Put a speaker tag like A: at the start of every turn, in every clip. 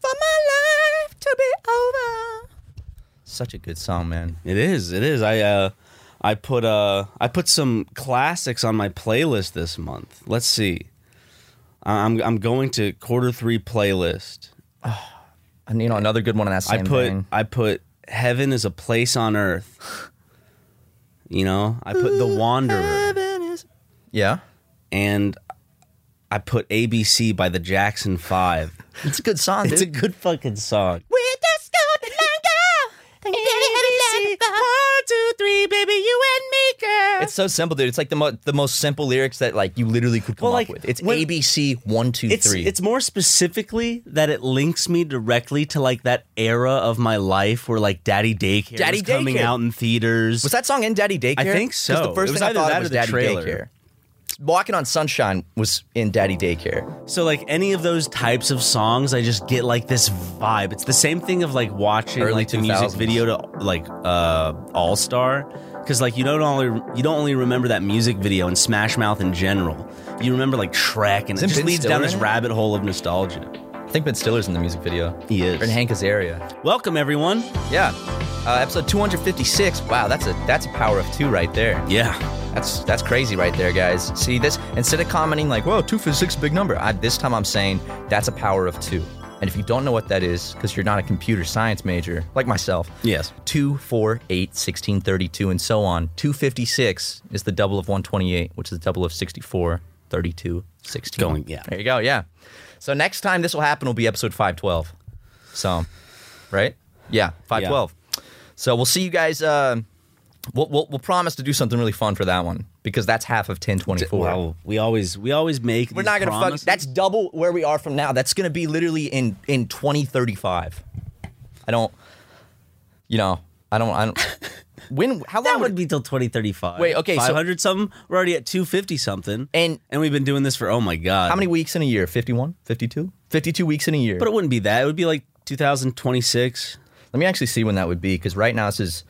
A: For my life to be over. Such a good song, man.
B: It is. It is. I uh I put uh I put some classics on my playlist this month. Let's see. I'm I'm going to quarter three playlist.
A: And you know another good one in that same
B: I put
A: vein.
B: I put Heaven is a place on earth. You know, I put The Wanderer
A: Yeah,
B: and I put ABC by the Jackson 5.
A: It's a good song, dude.
B: It's a good fucking song.
C: We just got the line, girl. ABC, one, two, three, baby, you and me, girl.
A: It's so simple, dude. It's like the mo- the most simple lyrics that like you literally could come
B: Well,
A: up
B: like,
A: with. It's
B: when-
A: ABC one two three.
B: It's it's more specifically that it links me directly to like that era of my life where like Daddy Daycare
A: Daddy
B: was coming
A: Daycare.
B: out in theaters.
A: was that song in Daddy Daycare?
B: I think
A: 'Cause
B: so.
A: The first
B: It was
A: thing I
B: either
A: thought
B: that
A: of
B: or
A: was
B: the
A: Daddy
B: trailer.
A: Daycare. Walking on Sunshine was in Daddy Daycare.
B: So like any of those types of songs, I just get like this vibe. It's the same thing of like watching
A: Early
B: like the music video to like uh All Star, because like you don't only you don't only remember that music video and Smash Mouth in general. You remember like Shrek, and it
A: Isn't
B: just
A: Ben
B: leads
A: Stiller
B: down this
A: it?
B: rabbit hole of nostalgia.
A: I think Ben Stiller's in the music video.
B: He is.
A: Or in Hank Azaria.
B: Welcome everyone.
A: Yeah. Uh, episode 256. Wow, that's a that's a power of two right there.
B: Yeah,
A: That's that's crazy right there, guys. See this? Instead of commenting like, "Whoa, two for six, big number," I, this time I'm saying that's a power of two. And if you don't know what that is, because you're not a computer science major like myself,
B: Yes.
A: 2, 4, 8, 16, 32, and so on. 256 is the double of 128, which is the double of 64, 32, 16.
B: Going- yeah.
A: There you go, yeah. So next time this will happen will be episode 512. So, right? Yeah, 512. So we'll see you guys. Uh, we'll, we'll, we'll promise to do something really fun for that one because that's half of 1024.
B: Well, we always we always make.
A: We're not gonna fuck. That's double where we are from now. That's gonna be literally in in 2035. I don't. You know. I don't. I don't. When? How long
B: That
A: would
B: it be till 2035.
A: Wait, okay, so-
B: 500 something. We're already at 250 something.
A: And-
B: and we've been doing this for oh my god.
A: How many weeks in a year? 51? 52? 52 weeks in a year.
B: But it wouldn't be that. It would be like 2026.
A: Let me actually see when that would be because right now this is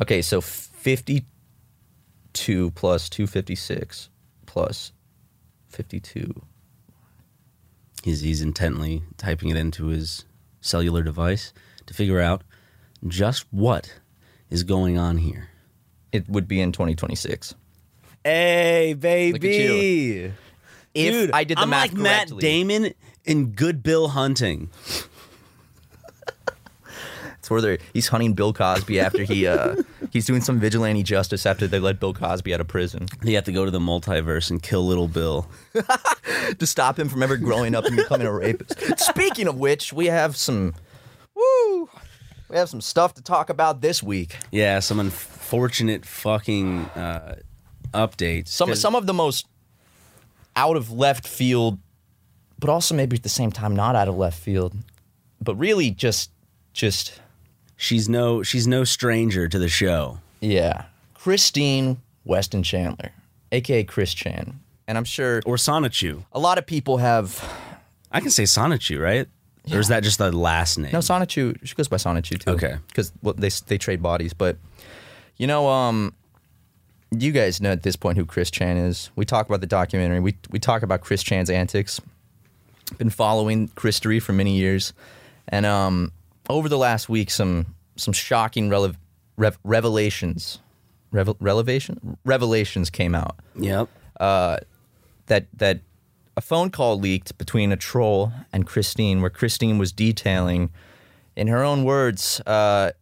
A: okay. So 52 plus 256 plus 52.
B: He's he's intently typing it into his cellular device to figure out just what is going on here.
A: It would be in 2026.
B: Hey, baby.
A: you. If
B: Dude,
A: I did the
B: I'm
A: math
B: like Matt. Damon in Good Bill Hunting.
A: It's where they're, he's hunting Bill Cosby after he uh, he's doing some vigilante justice after they let Bill Cosby out of prison
B: You have to go to the multiverse and kill little Bill.
A: to stop him from ever growing up and becoming a rapist. Speaking of which, we have some woo, we have some stuff to talk about this week.
B: Yeah, some unfortunate fucking uh, updates.
A: Some some of the most out of left field, but also maybe at the same time not out of left field but really just just
B: She's no she's no stranger to the show.
A: yeah, Christine Weston Chandler, aka Chris Chan, and I'm sure
B: Or Sonichu.
A: a lot of people have
B: I can say Sonichu, right? Or is that just the last name?
A: no Sonichu. She goes by Sonichu too.
B: Okay.
A: because well, they they trade bodies, but you know, um, you guys know at this point who Chris Chan is. We talk about the documentary. We we talk about Chris Chan's antics. Been following Chris' Christory for many years, and um, over the last week, some some shocking rele- rev- revelations, revel- revelation revelations came out
B: Yep.
A: that that a phone call leaked between a troll and Christine, where Christine was detailing, in her own words, uh,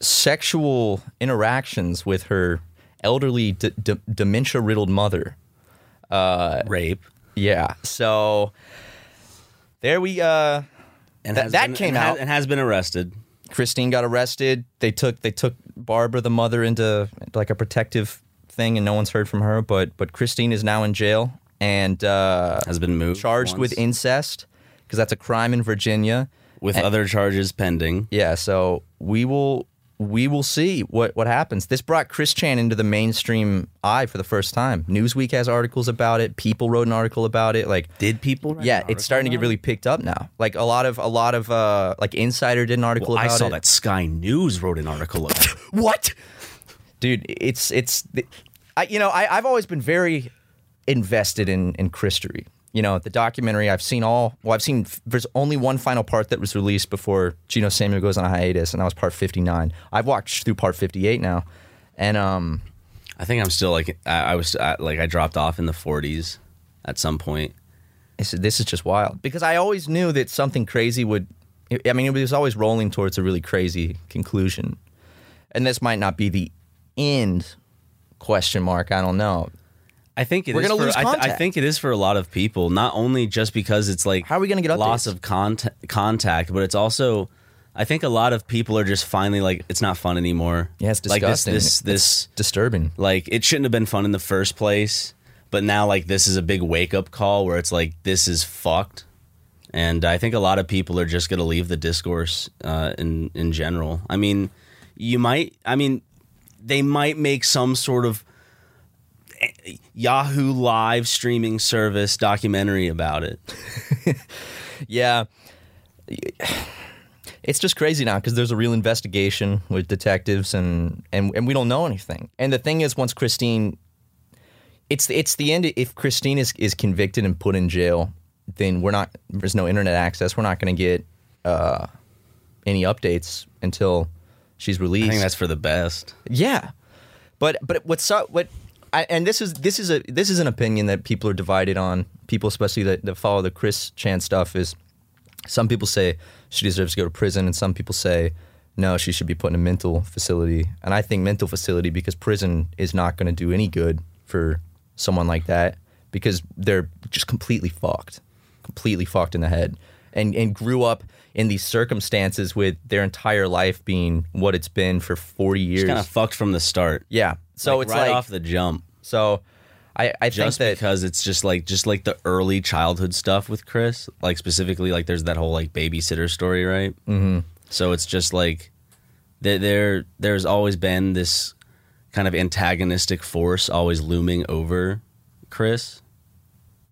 A: sexual interactions with her elderly, d- d- dementia-riddled mother.
B: Rape.
A: Yeah, so there we. Uh,
B: And
A: That- that
B: been-
A: came
B: and has-
A: out.
B: and has been arrested.
A: Christine got arrested. They took they took Barbara, the mother, into like a protective thing, and no one's heard from her. But but Christine is now in jail and uh,
B: Has been moved.
A: charged
B: once.
A: with incest because that's a crime in Virginia.
B: with other charges pending.
A: Yeah, so we will we will see what what happens. This brought Chris Chan into the mainstream eye for the first time. Newsweek has articles about it. People wrote an article about it. Like
B: Did people? write
A: yeah, it's starting to get really picked up now. Like a lot of a lot of uh like Insider did an
B: about
A: article
B: it? I saw
A: it.
B: that Sky News wrote an article about it.
A: What? Dude, it's it's I you know, I I've always been very invested in in Christory. You know, the documentary I've seen all well I've seen there's only one final part that was released before Geno Samuel goes on a hiatus and that was part 59. I've watched through part 58 now. And um
B: I think I'm still like I, I was I, like I dropped off in the 40s at some point.
A: this is, this is just wild because I always knew that something crazy would I mean it was always rolling towards a really crazy conclusion. And this might not be the end question mark, I don't know.
B: I think it
A: We're
B: is
A: gonna
B: for-
A: lose
B: I, th- I think it is for a lot of people. Not only just because it's like
A: How are we gonna get
B: loss
A: updates?
B: of contact, contact, but it's also I think a lot of people are just finally like it's not fun anymore.
A: Yeah, it's
B: like this
A: disgusting.
B: this
A: It's
B: this
A: disturbing.
B: like it shouldn't have been fun in the first place, but now like this is a big wake up call where it's like this is fucked. And I think a lot of people are just going to leave the discourse uh, in in general. I mean, you might. I mean, they might make some sort of Yahoo live streaming service documentary about it.
A: Yeah. It's just crazy now because there's a real investigation with detectives and, and and we don't know anything. And the thing is, once Christine, it's it's the end. If Christine is is convicted and put in jail, then we're not. There's no internet access. We're not going to get uh, any updates until she's released.
B: I think that's for the best.
A: Yeah, but but what's so what, I, and this is this is a this is an opinion that people are divided on. People, especially that, that follow the Chris Chan stuff, is some people say she deserves to go to prison, and some people say no, she should be put in a mental facility. And I think mental facility because prison is not going to do any good for someone like that because they're just completely fucked, completely fucked in the head, and and grew up in these circumstances with their entire life being what it's been for forty years.
B: Kind of fucked from the start.
A: Yeah. So
B: Like,
A: it's
B: right
A: like
B: off the jump.
A: So I I think
B: just
A: that
B: because it's just like just like the early childhood stuff with Chris, like specifically like there's that whole like babysitter story, right? Mm-hmm. So it's just like there there there's always been this kind of antagonistic force always looming over Chris.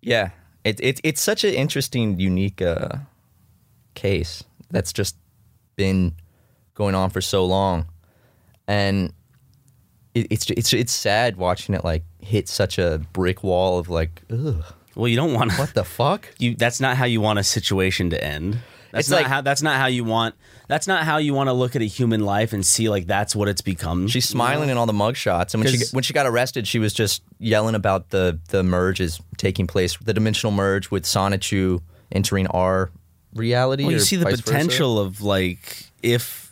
A: yeah, it, it it's such an interesting, unique uh, case that's just been going on for so long, and it, it's it's it's sad watching it like hit such a brick wall of like, ugh,
B: Well, you don't want
A: what the fuck?
B: you that's not how you want a situation to end. That's
A: It's
B: not
A: like-
B: how that's not how you want that's not how you want to look at a human life and see like that's what it's become.
A: She's smiling in all the mugshots, and when she
B: 'Cause-
A: when she got arrested, she was just yelling about the the merges taking place, the dimensional merge with Sonichu entering our reality.
B: Well, you
A: or
B: see the
A: vice versa.
B: potential of like if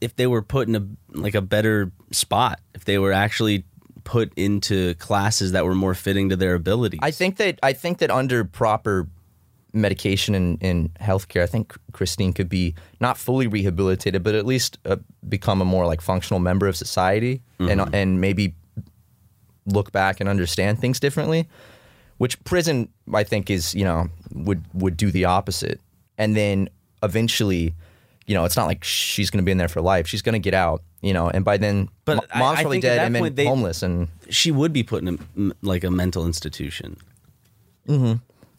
B: if they were put in a like a better spot, if they were actually put into classes that were more fitting to their abilities.
A: I think that I think that under proper medication and in healthcare, I think Christine could be not fully rehabilitated, but at least uh, become a more like functional member of society, and and maybe look back and understand things differently. Which prison, I think, is you know would would do the opposite. and then eventually, you know, it's not like she's going to be in there for life. She's going to get out, you know, and by then,
B: But I-
A: mom's
B: I
A: probably dead and then
B: they-
A: homeless, and
B: She would be put in a, m- like a mental institution. Mm-hmm.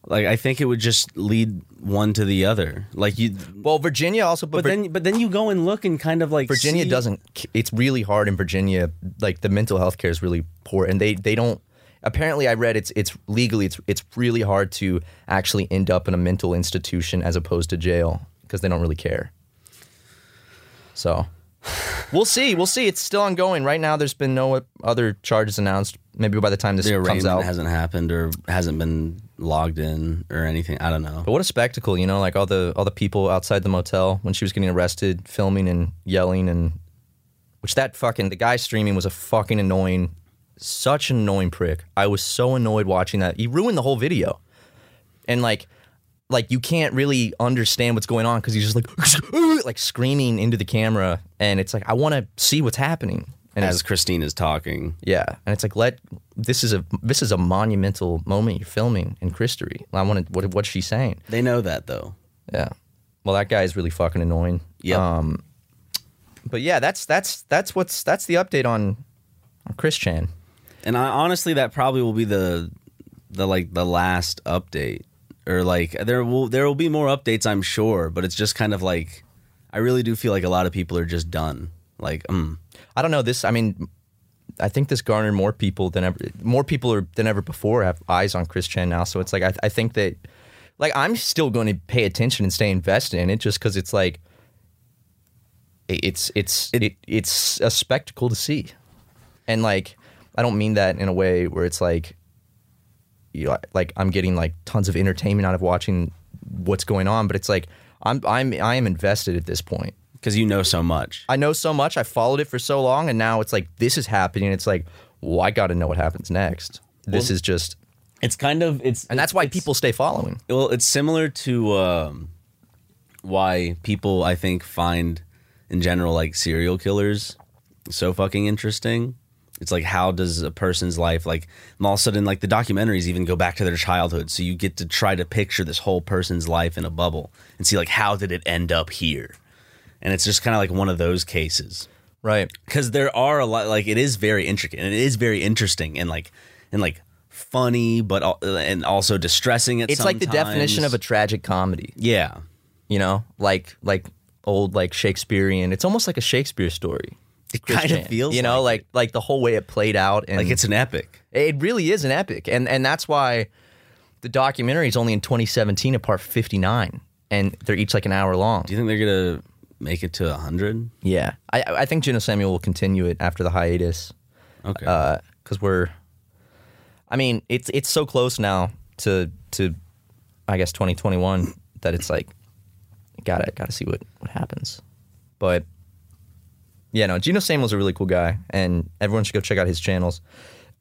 B: Like I think it would just lead one to the other. Like you,
A: well, Virginia also, but,
B: but
A: Vir-
B: then but then you go and look and kind of like
A: Virginia
B: see-
A: doesn't. It's really hard in Virginia. Like the mental health care is really poor, and they they don't. Apparently, I read it's it's legally it's it's really hard to actually end up in a mental institution as opposed to jail because they don't really care. So, we'll see. We'll see. It's still ongoing right now. There's been no other charges announced. Maybe by the time this
B: the
A: comes out,
B: hasn't happened or hasn't been logged in or anything. I don't know.
A: But what a spectacle, you know, like all the all the people outside the motel when she was getting arrested, filming and yelling and which that fucking the guy streaming was a fucking annoying such an annoying prick. I was so annoyed watching that. He ruined the whole video. And like like you can't really understand what's going on cuz he's just like like screaming into the camera and it's like I want to see what's happening. And
B: As Christine is talking,
A: yeah, and it's like let this is a this is a monumental moment you're filming in history. I want to what what's she saying?
B: they know that though.
A: Yeah. Well, that guy is really fucking annoying.
B: Yep.
A: Um, but yeah, that's that's that's what's that's the update on, on Chris Chan.
B: And I, honestly, that probably will be the the like the last update, or like there will there will be more updates, I'm sure. But it's just kind of like I really do feel like a lot of people are just done. Like, mm,
A: I don't know this. I mean, I think this garnered more people than ever. More people are, than ever before have eyes on Chris Chan now. So it's like I, I think that, like, I'm still going to pay attention and stay invested in it just because it's like, it- it's it's it, it's a spectacle to see, and like I don't mean that in a way where it's like, you know, like I'm getting like tons of entertainment out of watching what's going on, but it's like I'm I'm I am invested at this point.
B: because you know so much.
A: I know so much. I followed it for so long, and now it's like this is happening. It's like, well, I got to know what happens next. This
B: Well-
A: is just,
B: It's kind of it's
A: and that's why people stay following.
B: Well, it's similar to um, why people I think find in general like serial killers so fucking interesting. It's like how does a person's life like and all of a sudden like the documentaries even go back to their childhood, so you get to try to picture this whole person's life in a bubble and see like how did it end up here, and it's just kind of like one of those cases
A: Right.
B: because there are a lot like it is very intricate and it is very interesting and like and like funny but and also distressing at
A: It's like the definition of a tragic comedy.
B: yeah
A: You know, like like old like Shakespearean. It's almost like a Shakespeare story.
B: It kind of feels
A: you know,
B: like
A: like like the whole way it played out, and
B: like it's an epic.
A: It really is an epic, and and that's why the documentary is only in 2017 a part 59, and they're each like an hour long.
B: do you think they're gonna make it to 100
A: Yeah, I I think Geno Samuel will continue it after the hiatus.
B: okay.
A: Uh, because we're i mean it's it's so close now to to i guess 2021 that it's like gotta gotta see what what happens. But yeah no geno samuel's a really cool guy and everyone should go check out his channels.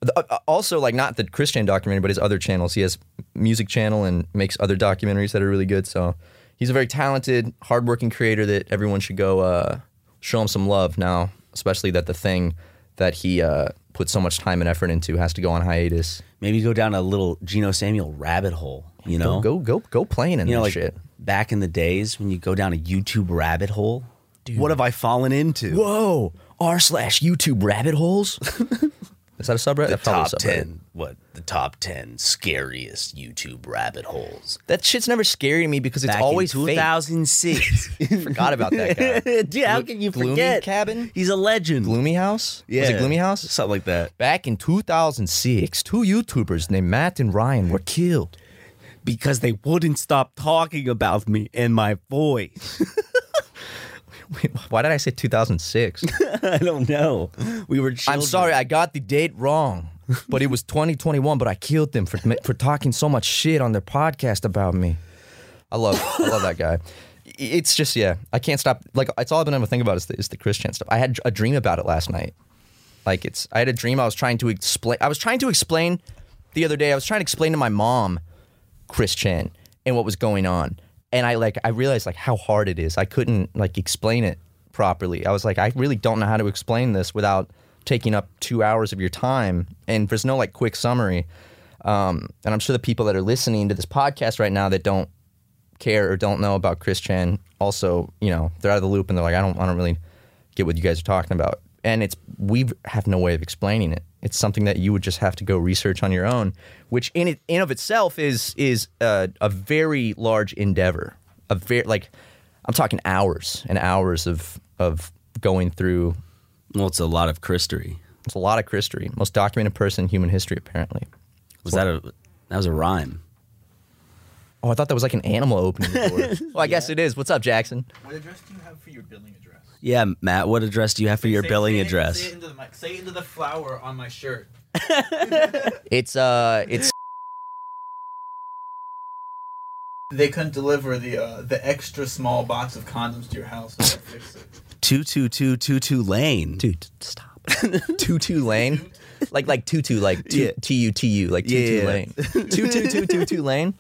A: The- uh, also like not the chris chan documentary but his other channels. He has music channel and makes other documentaries that are really good so he's a very talented hardworking creator that everyone should go uh, show him some love now especially that the thing that he uh, put so much time and effort into has to go on hiatus.
B: Maybe go down a little Geno Samuel rabbit hole you know?
A: go go go go playing in
B: you know
A: that
B: like
A: shit.
B: back in the days when you go down a YouTube rabbit hole what have I fallen into
A: whoa r slash youtube rabbit holes is that a subreddit
B: the top
A: subreddit.
B: 10 what the top 10 scariest YouTube rabbit holes
A: that shit's never scary to me because it's
B: Back
A: always
B: in
A: fake
B: 2006
A: forgot about that guy
B: Dude, how can you
A: Gloomy
B: forget?
A: Cabin?
B: He's a legend.
A: gloomy house Yeah, was it gloomy house
B: Something like that.
A: Back in 2006, two YouTubers named Matt and Ryan were killed.
B: Because they wouldn't stop talking about me and my voice.
A: Wait, why did I say 2006?
B: I don't know. We were children.
A: I'm sorry, I got the date wrong. But it was 2021, but I killed them for for talking so much shit on their podcast about me. I love I love that guy. It's just yeah, I can't stop. Like it's all I've been able to think about is the, is the Chris Chan stuff. I had a dream about it last night. Like it's I had a dream I was trying to explain. I was trying to explain the other day. I was trying to explain to my mom Chris Chan and what was going on. And I like I realized like how hard it is. I couldn't like explain it properly. I was like I really don't know how to explain this without taking up 2 hours of your time and there's no like quick summary. Um, and I'm sure the people that are listening to this podcast right now that don't care or don't know about Chris Chan, also, you know, they're out of the loop and they're like, I don't, I don't really get what you guys are talking about. And it's we have no way of explaining it. It's something that you would just have to go research on your own, which in it, in of itself is is a, a very large endeavor. A very like, I'm talking hours and hours of of going through.
B: Well, it's a lot of Christory.
A: It's a lot of history, most documented person in human history, apparently.
B: Was that a that was a rhyme?
A: Oh, I thought that was like an animal opening the door. well, I guess it is. What's up, Jackson?
D: What address do you have for your billing address?
B: Yeah, Matt. What address do you have for your
D: Say-
B: billing
D: say it-
B: address?
D: Say it, into the mic. Say it into the flower on my shirt.
A: It's uh, it's
D: They couldn't deliver the uh, the extra small box of condoms to your house. So I fix it.
B: Two two two two two lane.
A: dude. Stop. Tutu lane, like like tutu, like
B: Yeah.
A: T U T U, like tutu
B: Yeah.
A: lane. Tutu tutu tutu lane.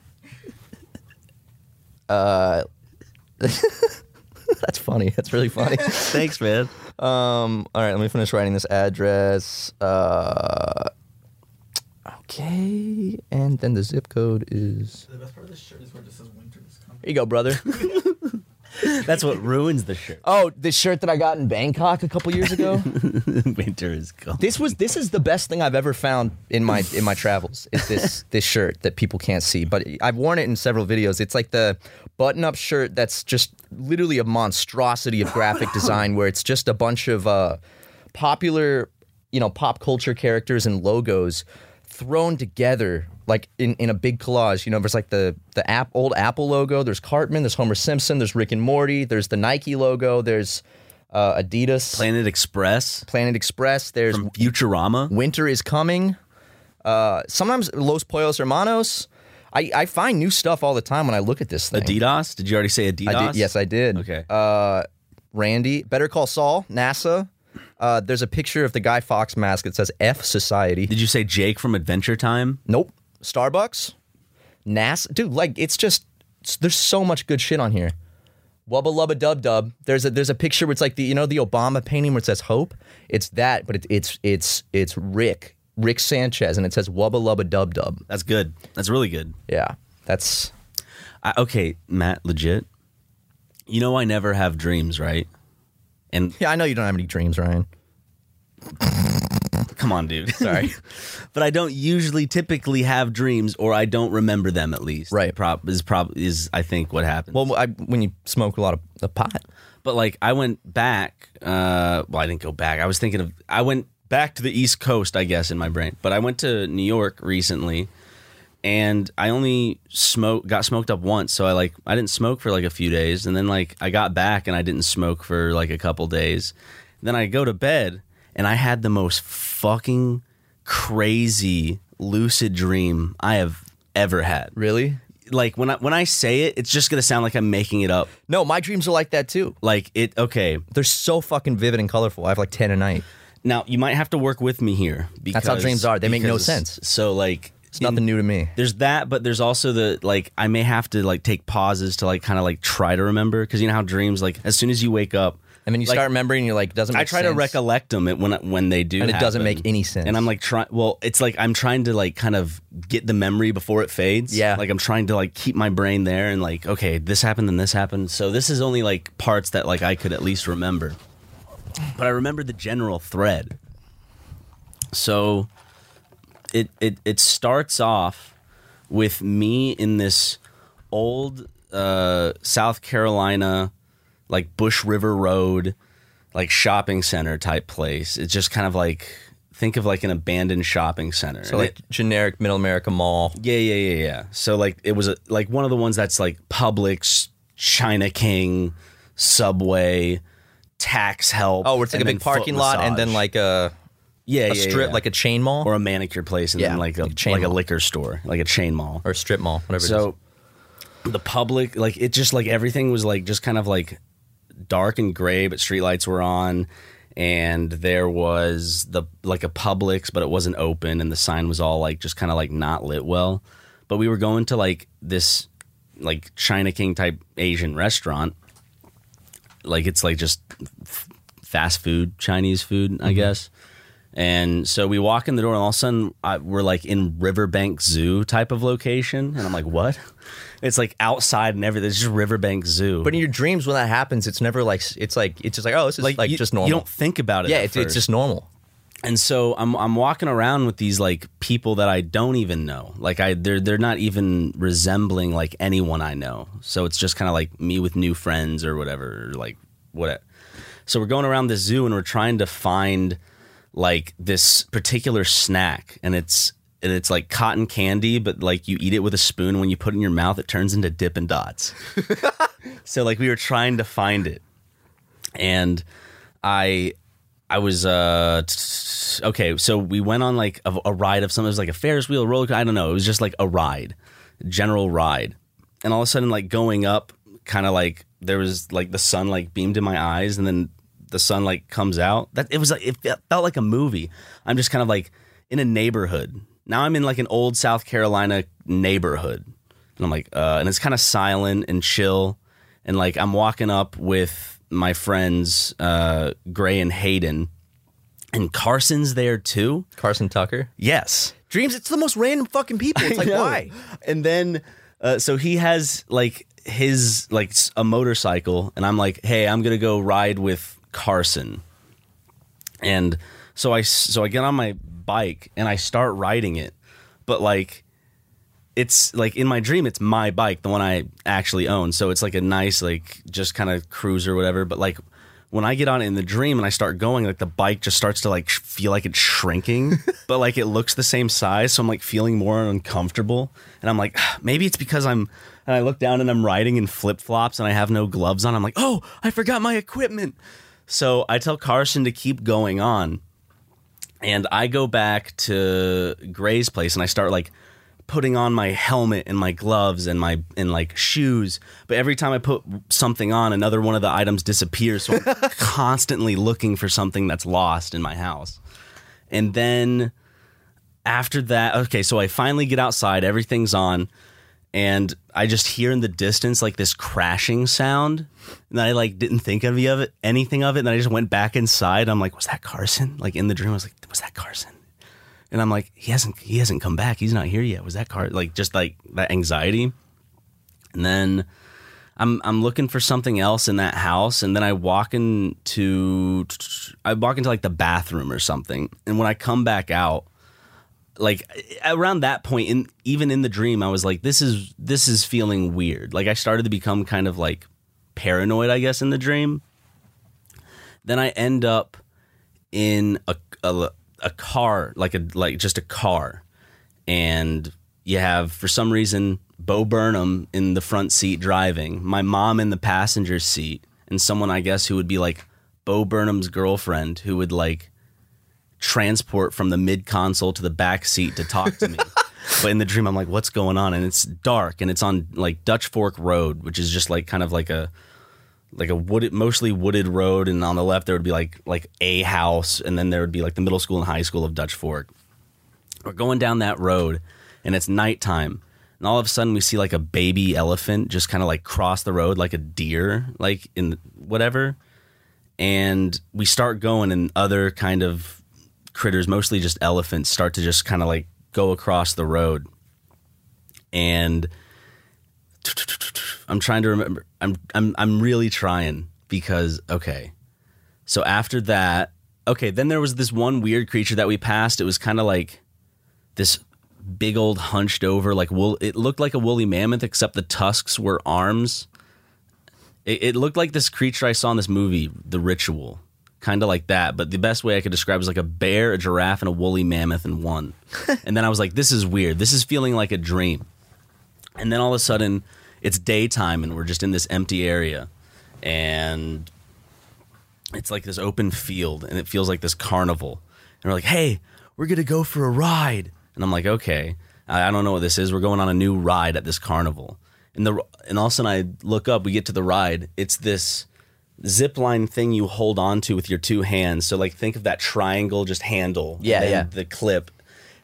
A: Uh, that's funny. That's really funny.
B: Thanks, man.
A: Um, all right, let me finish writing this address. Uh, okay, and then the zip code is.
D: The best part of this shirt is where it just says winter is coming.
A: Here you go, brother.
B: That's what ruins the shirt.
A: oh, this shirt that I got in Bangkok a couple years ago.
B: Winter is gone.
A: This was this is the best thing I've ever found in my in my travels. Is this this shirt that people can't see, but I've worn it in several videos. It's like the button up shirt that's just literally a monstrosity of graphic design, where it's just a bunch of uh, popular, you know, pop culture characters and logos thrown together like in, in a big collage. You know, there's like the the app old Apple logo. There's Cartman. There's Homer Simpson. There's Rick and Morty. There's the Nike logo. There's uh, Adidas.
B: Planet Express
A: Planet Express. There's
B: from Futurama.
A: Winter is coming. Uh, sometimes Los Pollos Hermanos. I, I find new stuff all the time when I look at this thing.
B: Adidas. Did you already say Adidas?
A: I did, yes, I did.
B: Okay.
A: Uh, Randy, Better Call Saul, NASA. Uh, there's a picture of the Guy Fawkes mask that says F Society.
B: Did you say Jake from Adventure Time?
A: Nope. Starbucks, NASA. Dude, like it's just there's so much good shit on here. Wubba lubba dub dub. There's a there's a picture where it's like the you know the Obama painting where it says hope. It's that, but it, it's it's it's Rick Rick Sanchez, and it says Wubba lubba dub dub.
B: That's good. That's really good.
A: Yeah, that's
B: I, okay, Matt. Legit. You know I never have dreams, right? And
A: yeah. I know you don't have any dreams, Ryan.
B: come on, dude.
A: Sorry.
B: but I don't usually typically have dreams, or I don't remember them at least.
A: Right.
B: Prop is prob is I think what happens.
A: Well, I, when you smoke a lot of, the pot,
B: But like I went back. Uh, well, I didn't go back. I was thinking of. I went back to the East Coast, I guess, in my brain. But I went to New York recently, and I only smoke got smoked up once. So I like I didn't smoke for like a few days, and then like I got back and I didn't smoke for like a couple days. Then I go to bed and I had the most fucking crazy lucid dream I have ever had.
A: really?
B: Like when I when I say it, it's just gonna sound like I'm making it up.
A: No, my dreams are like that too.
B: Like it. Okay,
A: They're so fucking vivid and colorful. I have like ten a night.
B: Now you might have to work with me here. Because,
A: That's how dreams are. They make no
B: because-
A: sense.
B: So like,
A: It's nothing new to me.
B: There's that, but there's also the like I may have to like take pauses to like kind of like try to remember because you know how dreams like as soon as you wake up
A: And then you
B: like,
A: start remembering, and you're like, doesn't. Make I
B: try to recollect them when when they do,
A: And it doesn't make any sense.
B: And I'm like trying. Well, it's like I'm trying to like kind of get the memory before it fades.
A: Yeah.
B: like I'm trying to like keep my brain there and like okay, this happened and this happened. So this is only like parts that like I could at least remember. But I remember the general thread. So it it it starts off with me in this old uh, South Carolina, like Bush River Road, like shopping center type place. It's just kind of like think of like an abandoned shopping center.
A: So like
B: it-
A: generic Middle America Mall.
B: yeah, yeah, yeah, yeah. So like it was a, like one of the ones that's like Publix, China King, Subway, tax help.
A: Oh, where it's like a big parking lot and then like a
B: yeah,
A: a
B: yeah,
A: strip,
B: yeah.
A: like a chain mall
B: or a manicure place, and
A: Yeah,
B: then like a
A: like a
B: like a liquor store, like a chain mall.
A: or a strip mall, whatever. it is.
B: So the public, like it just like everything was like just kind of like dark and gray, but streetlights were on. And there was the like a Publix, but it wasn't open, and the sign was all like just kind of like not lit well. But we were going to like this like China King type Asian restaurant. Like it's like just f- fast food, Chinese food, I mm-hmm. guess. And so we walk in the door, and all of a sudden I, we're like in Riverbank Zoo type of location, and I'm like, "What?" It's like outside and everything. It's just Riverbank Zoo.
A: But in your dreams, when that happens, it's never like it's like it's just like oh, this is like,
B: you,
A: just normal.
B: You don't think about it.
A: yeah, it's, it's just normal.
B: and so I'm I'm walking around with these like people that I don't even know. Like I they're they're not even resembling like anyone I know. So it's just kind of like me with new friends or whatever, or like what. So we're going around the zoo and we're trying to find like this particular snack, and it's and it's like cotton candy, but like you eat it with a spoon. When you put it in your mouth, it turns into Dippin' Dots. so like we were trying to find it, and I I was uh t- okay. So we went on like a, a ride of something. It was like a Ferris wheel, a roller. coaster. I don't know. It was just like a ride, general ride. And all of a sudden, like going up, kind of like there was like the sun like beamed in my eyes, and then the sun like comes out. That it was like it felt like a movie. I'm just kind of like in a neighborhood. Now I'm in like an old South Carolina neighborhood, and I'm like, uh, and it's kind of silent and chill, and like I'm walking up with my friends uh, Gray and Hayden, and Carson's there too.
A: Carson Tucker.
B: Yes,
A: Dreams. It's the most random fucking people. It's like why?
B: And then, uh, so he has like his like a motorcycle, and I'm like, hey, I'm gonna go ride with Carson. And so I so I get on my bike and I start riding it, but like. It's like in my dream, it's my bike, the one I actually own. So it's like a nice, like just kind of cruiser, or whatever. But like when I get on it in the dream and I start going, like the bike just starts to like sh- feel like it's shrinking, but like it looks the same size. So I'm like feeling more uncomfortable. And I'm like, "Ah, maybe it's because I'm, and I look down and I'm riding in flip flops and I have no gloves on. I'm like, oh, I forgot my equipment. So I tell Carson to keep going on. And I go back to Gray's place and I start like putting on my helmet and my gloves and my and like shoes. But every time I put something on, another one of the items disappears. So I'm constantly looking for something that's lost in my house. And then after that, okay, so I finally get outside, everything's on, and I just hear in the distance like this crashing sound. And I like didn't think of it, anything of it. And I just went back inside. I'm like, was that Carson? Like in the dream, I was like, was that Carson? And I'm like, he hasn't he hasn't come back. He's not here yet. Was that car like just like that anxiety? And then I'm I'm looking for something else in that house, and then I walk into I walk into like the bathroom or something, and when I come back out, like around that point, in even in the dream, I was like, this is this is feeling weird. Like I started to become kind of like paranoid, I guess, in the dream. Then I end up in a, a a car, like a like just a car, and you have for some reason Bo Burnham in the front seat driving, my mom in the passenger seat, and someone I guess who would be like Bo Burnham's girlfriend who would like transport from the mid console to the back seat to talk to me. but in the dream, I'm like, what's going on? And it's dark and it's on like Dutch Fork Road, which is just like kind of like a like a wooded, mostly wooded road, and on the left there would be like like a house, and then there would be like the middle school and high school of Dutch Fork. We're going down that road, and it's nighttime, and all of a sudden we see like a baby elephant just kind of like cross the road like a deer, like in whatever, and we start going, and other kind of critters, mostly just elephants, start to just kind of like go across the road, and I'm trying to remember. I'm I'm I'm really trying because okay. So after that, okay, then there was this one weird creature that we passed. It was kind of like this big old hunched over like wool. It looked like a woolly mammoth, except the tusks were arms. It, it looked like this creature I saw in this movie, The Ritual, kind of like that. But the best way I could describe is like a bear, a giraffe, and a woolly mammoth in one. and then I was like, this is weird. This is feeling like a dream. And then all of a sudden, it's daytime and we're just in this empty area. And it's like this open field and it feels like this carnival. And we're like, hey, we're going to go for a ride. And I'm like, okay. I don't know what this is. We're going on a new ride at this carnival. And, the, and all of a sudden, I look up, we get to the ride. It's this zip line thing you hold on to with your two hands. So, like, think of that triangle just handle.
A: Yeah,
B: and
A: yeah.
B: The clip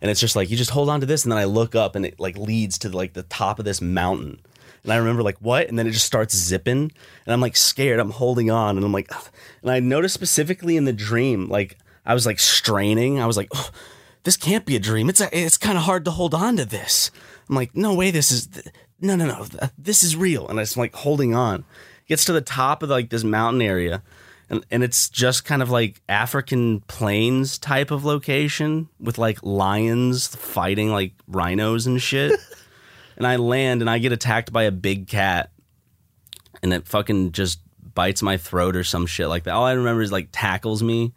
B: and it's just like you just hold on to this and then i look up and it like leads to like the top of this mountain and i remember like what and then it just starts zipping and i'm like scared i'm holding on and i'm like Ugh. and i noticed specifically in the dream like I was like straining. I was like, oh, this can't be a dream. It's a, it's kind of hard to hold on to this. I'm like, no way, this is no no no, this is real. And I'm like holding on. Gets to the top of like this mountain area, and and it's just kind of like African plains type of location with like lions fighting like rhinos and shit. and I land and I get attacked by a big cat, and it fucking just bites my throat or some shit like that. All I remember is like tackles me.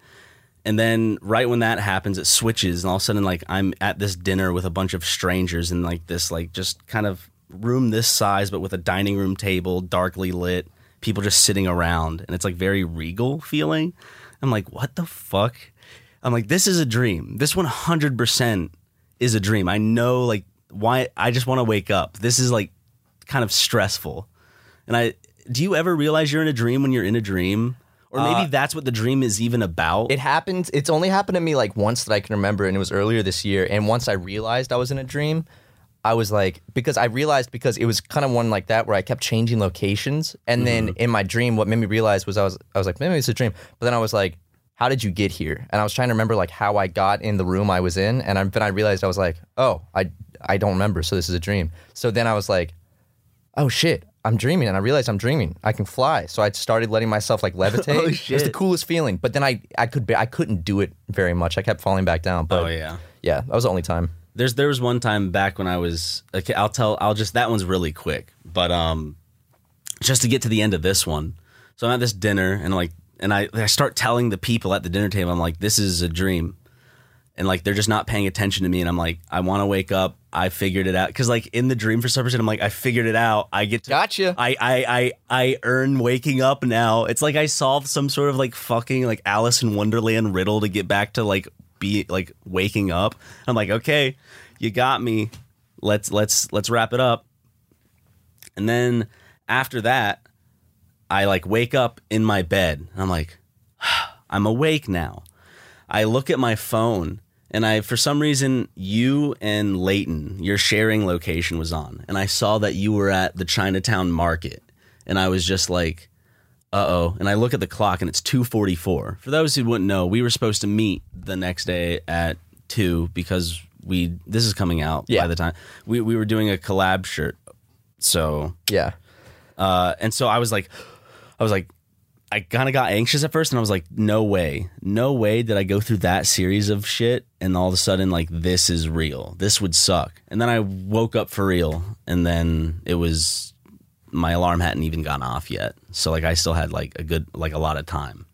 B: And then right when that happens, it switches, and all of a sudden, like I'm at this dinner with a bunch of strangers in like this, like just kind of room this size, but with a dining room table, darkly lit, people just sitting around, and it's like very regal feeling. I'm like, what the fuck? I'm like, this is a dream. This 100% is a dream. I know, like, why I just want to wake up. This is like kind of stressful. And I, do you ever realize you're in a dream when you're in a dream? Or maybe
A: Uh,
B: that's what the dream is even about.
A: It happened. It's only happened to me like once that I can remember, and it was earlier this year. And once I realized I was in a dream, I was like, because I realized because it was kind of one like that where I kept changing locations, and then mm-hmm. in my dream, what made me realize was I was I was like, maybe it's a dream. But then I was like, how did you get here? And I was trying to remember like how I got in the room I was in, and I, then I realized I was like, oh, I I don't remember, so this is a dream. So then I was like, oh shit, I'm dreaming, and I realized I'm dreaming. I can fly, so I started letting myself like levitate.
B: Oh,
A: It was the coolest feeling. But then I I could be, I couldn't do it very much. I kept falling back down. Oh, but
B: oh yeah.
A: yeah, that was the only time.
B: There's there was one time back when I was okay. I'll tell. I'll just that one's really quick, but um, just to get to the end of this one. So I'm at this dinner and like, and I I start telling the people at the dinner table, I'm like, this is a dream, and like they're just not paying attention to me, and I'm like, I want to wake up. I figured it out because like in the dream for some reason, I'm like, I figured it out. I get to
A: Gotcha.
B: I I I I earn waking up now. It's like I solved some sort of like fucking like Alice in Wonderland riddle to get back to like be like waking up. I'm like, okay, you got me. Let's let's let's wrap it up. And then after that, I like wake up in my bed I'm like, I'm awake now. I look at my phone and I, for some reason, you and Leighton, your sharing location was on. And I saw that you were at the Chinatown market. And I was just like, uh oh. And I look at the clock and it's 2.44. For those who wouldn't know, we were supposed to meet the next day at 2 because we, this is coming out
A: Yeah.
B: by the time, we, we were doing a collab shirt. So
A: Yeah.
B: uh, and so I was like, I was like, I kind of got anxious at first, and I was like, no way, no way did I go through that series of shit, and all of a sudden, like, this is real. This would suck. And then I woke up for real, and then it was my alarm hadn't even gone off yet, so like I still had like a good, like a lot of time.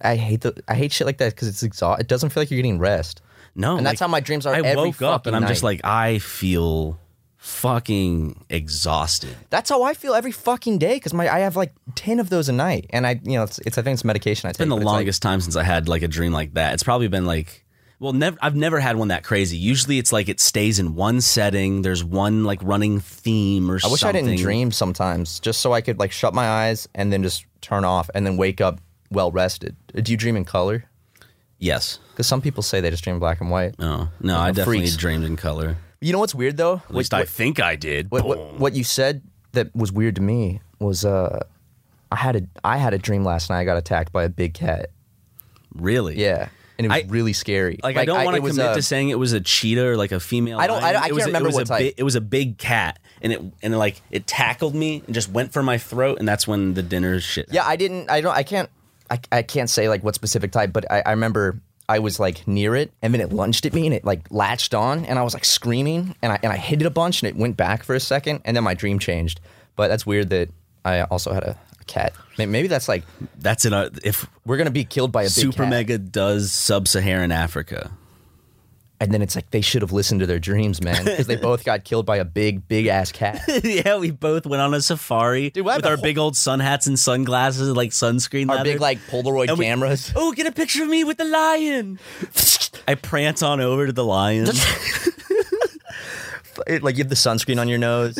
A: I hate the I hate shit like that because it's exhaust. It doesn't feel like you're getting rest.
B: No,
A: And that's
B: like,
A: how my dreams are
B: I woke up and I'm just like, I feel fucking exhausted.
A: That's how I feel every fucking day because my I have like ten of those a night, and I you know it's, it's I think it's medication I
B: It's
A: take.
B: been the
A: it's like-
B: longest time since I had like a dream like that. It's probably been like well, never I've never had one that crazy. Usually it's like it stays in one setting. There's one like running theme or something.
A: I wish
B: something.
A: I didn't dream sometimes, just so I could like shut my eyes and then just turn off and then wake up well rested. Do you dream in color?
B: Yes.
A: Because some people say they just dream black and white.
B: No. No, I
A: Like
B: definitely
A: freaks.
B: dreamed in color.
A: You know what's weird though?
B: At least I think I did.
A: what, what, what you said that was weird to me was uh, I had a I had a dream last night. I got attacked by a big cat.
B: really?
A: Yeah, and it was
B: I-
A: really scary.
B: Like, I don't want to
A: was,
B: commit
A: uh,
B: to saying it was a cheetah or like a female.
A: I don't- I
B: lion.
A: don't- I can't
B: a-
A: remember
B: it was
A: what
B: a
A: type.
B: bi- it was a big cat, and it and it, like it tackled me and just went for my throat, and that's when the dinner shit.
A: Yeah, I didn't. I don't. I can't. I, I can't say like what specific type, but I, I remember I was like near it, and then it lunged at me, and it like latched on, and I was like screaming, and I and I hit it a bunch, and it went back for a second, and then my dream changed. But that's weird that I also had a, a cat. Maybe that's like
B: That's in our if
A: we're gonna be killed by a big
B: Super
A: cat.
B: Mega does sub-Saharan Africa.
A: and then it's like they should have listened to their dreams, man, because they both got killed by a big, big ass cat.
B: yeah, we both went on a safari
A: Dude,
B: with our
A: whole-
B: big old sun hats and sunglasses, and, like sunscreen.
A: Our
B: leather.
A: big like Polaroid
B: And we-
A: cameras.
B: Oh, get a picture of me with the lion. I prance on over to the lion.
A: It- like you have the sunscreen on your nose.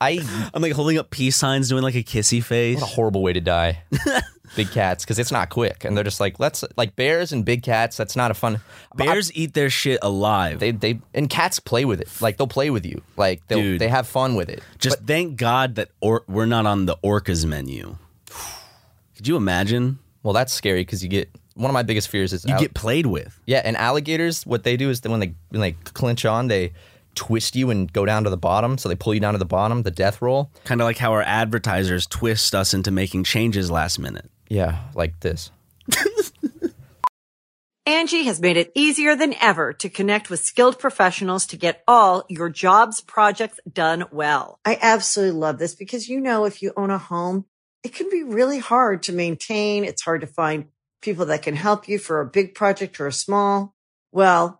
A: I
B: I'm like holding up peace signs, doing like a kissy face.
A: What a horrible way to die. big cats, because it's not quick, and they're just like let's like bears and big cats. That's not a fun.
B: Bears eat their shit alive.
A: They they and cats play with it. Like they'll play with you. Like they
B: Dude.
A: they have fun with it.
B: Just thank God that or- we're not on the orcas menu. Could you imagine?
A: Well, that's scary because you get one of my biggest fears is
B: You
A: al-
B: get played with.
A: yeah, and alligators. What they do is that when they when they clinch on, they twist you and go down to the bottom. So they pull you down to the bottom, the death roll.
B: Kind of like how our advertisers twist us into making changes last minute.
A: Yeah, like this.
E: Angi has made it easier than ever to connect with skilled professionals to get all your jobs projects done well. I absolutely love this because, you know, if you own a home, it can be really hard to maintain. It's hard to find people that can help you for a big project or a small. Well,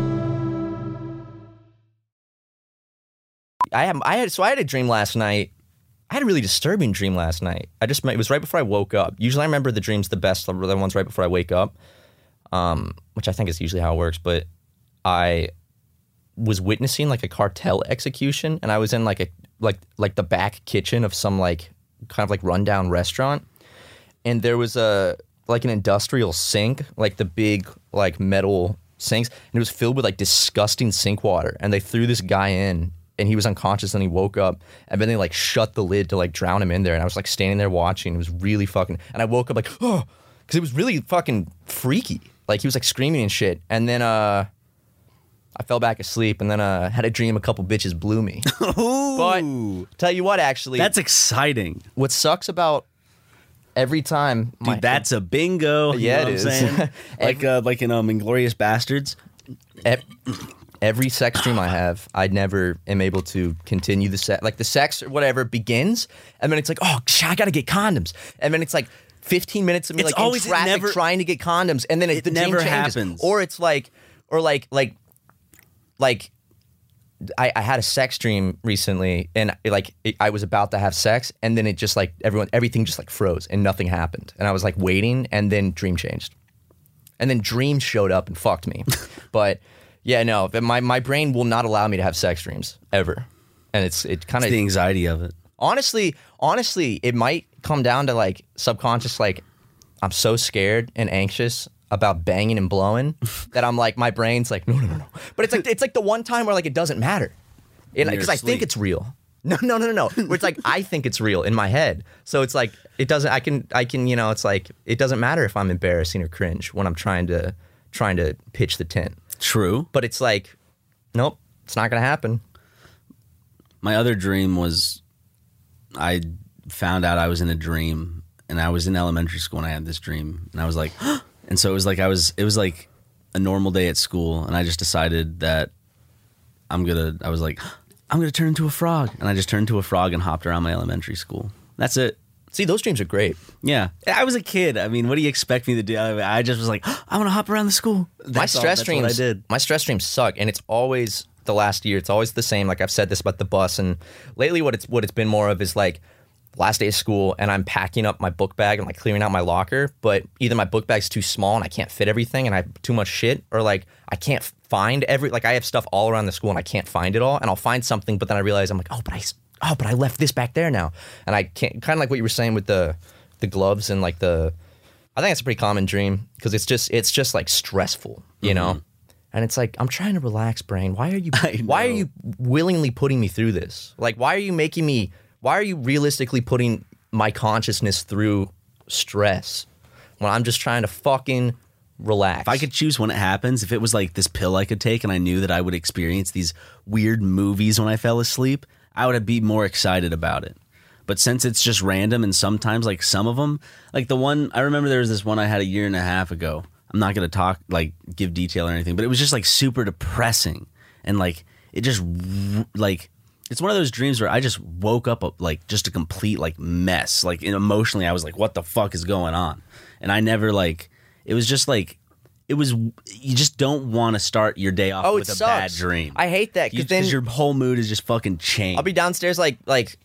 A: I have I had so I had a dream last night. I had a really disturbing dream last night. I just it was right before I woke up. Usually I remember the dreams the best, the ones right before I wake up, um, which I think is usually how it works. But I was witnessing like a cartel execution, and I was in like a like like the back kitchen of some like kind of like rundown restaurant, and there was a like an industrial sink, like the big like metal sinks, and it was filled with like disgusting sink water. And they threw this guy in, and he was unconscious, and he woke up, and then they like shut the lid to like drown him in there. And I was like standing there watching. It was really fucking, and I woke up like oh, because it was really fucking freaky. Like he was like screaming and shit, and then uh. I fell back asleep and then uh, had a dream a couple bitches blew me. but tell you what, actually,
B: That's exciting.
A: what sucks about every time.
B: Dude,
A: my-
B: that's a bingo. You
A: Yeah,
B: know
A: it is.
B: Like uh, like in um Inglourious
A: Basterds. Every sex dream I have, I never am able to continue the sex. Like the sex or whatever begins, and then it's like, oh, sh- I gotta get condoms, and then it's like. 15 minutes of me
B: It's
A: like in
B: always- it
A: traffic
B: never-
A: trying to get condoms and then it,
B: It
A: the dream
B: never
A: changes.
B: happens.
A: or it's like or like like like I, I had a sex dream recently and like it, I was about to have sex and then it just like everyone everything just like froze and nothing happened and I was like waiting and then dream changed and then dreams showed up and fucked me but yeah no my, my brain will not allow me to have sex dreams ever. And it's it kind of
B: the anxiety of it.
A: honestly honestly it might come down to like subconscious like i'm so scared and anxious about banging and blowing that i'm like my brain's like no no no no. But it's like it's like the one time where like it doesn't matter. Because i think it's real. No no no no no. Where it's like i think it's real in my head. So it's like it doesn't i can i can you know it's like it doesn't matter if i'm embarrassing or cringe when i'm trying to trying to pitch the tent
B: True.
A: but it's like nope it's not gonna happen
B: My other dream was I found out I was in a dream and I was in elementary school and I had this dream and I was like and so it was like I was it was like a normal day at school and I just decided that I'm gonna I was like I'm gonna turn into a frog and I just turned into a frog and hopped around my elementary school. That's it.
A: See those dreams are great
B: Yeah, I was a kid. I mean, what do you expect me to do? I I just was like, I want to hop around the school.
A: my
B: That's all-
A: stress
B: that's
A: dreams
B: What I did.
A: my stress dreams suck and it's always the last year it's always the same like i've said this about the bus and lately what it's what it's been more of is like last day of school and i'm packing up my book bag and like clearing out my locker but either my book bag's too small and i can't fit everything and i have too much shit or like i can't find every like i have stuff all around the school and i can't find it all and i'll find something but then i realize i'm like oh but i oh but i left this back there now and i can't kind of like what you were saying with the the gloves and like the I think it's a pretty common dream because it's just it's just like stressful, you know. Mm-hmm. And it's like I'm trying to relax, brain. Why are you why are you willingly putting me through this? Like why are you making me why are you realistically putting my consciousness through stress when I'm just trying to fucking relax?
B: If I could choose when it happens, if it was like this pill I could take and I knew that I would experience these weird movies when I fell asleep, I would be more excited about it. But since it's just random and sometimes like some of them, like the one I remember there was this one I had a year and a half ago. I'm not going to talk like give detail or anything, but it was just like super depressing and like it just like it's one of those dreams where I just woke up like just a complete like mess. Like emotionally I was like what the fuck is going on? And I never like it was just like it was you just don't want to start your day off
A: Oh,
B: with
A: it
B: a
A: sucks.
B: bad dream.
A: I hate that because then
B: your whole mood is just fucking changed.
A: I'll be downstairs like like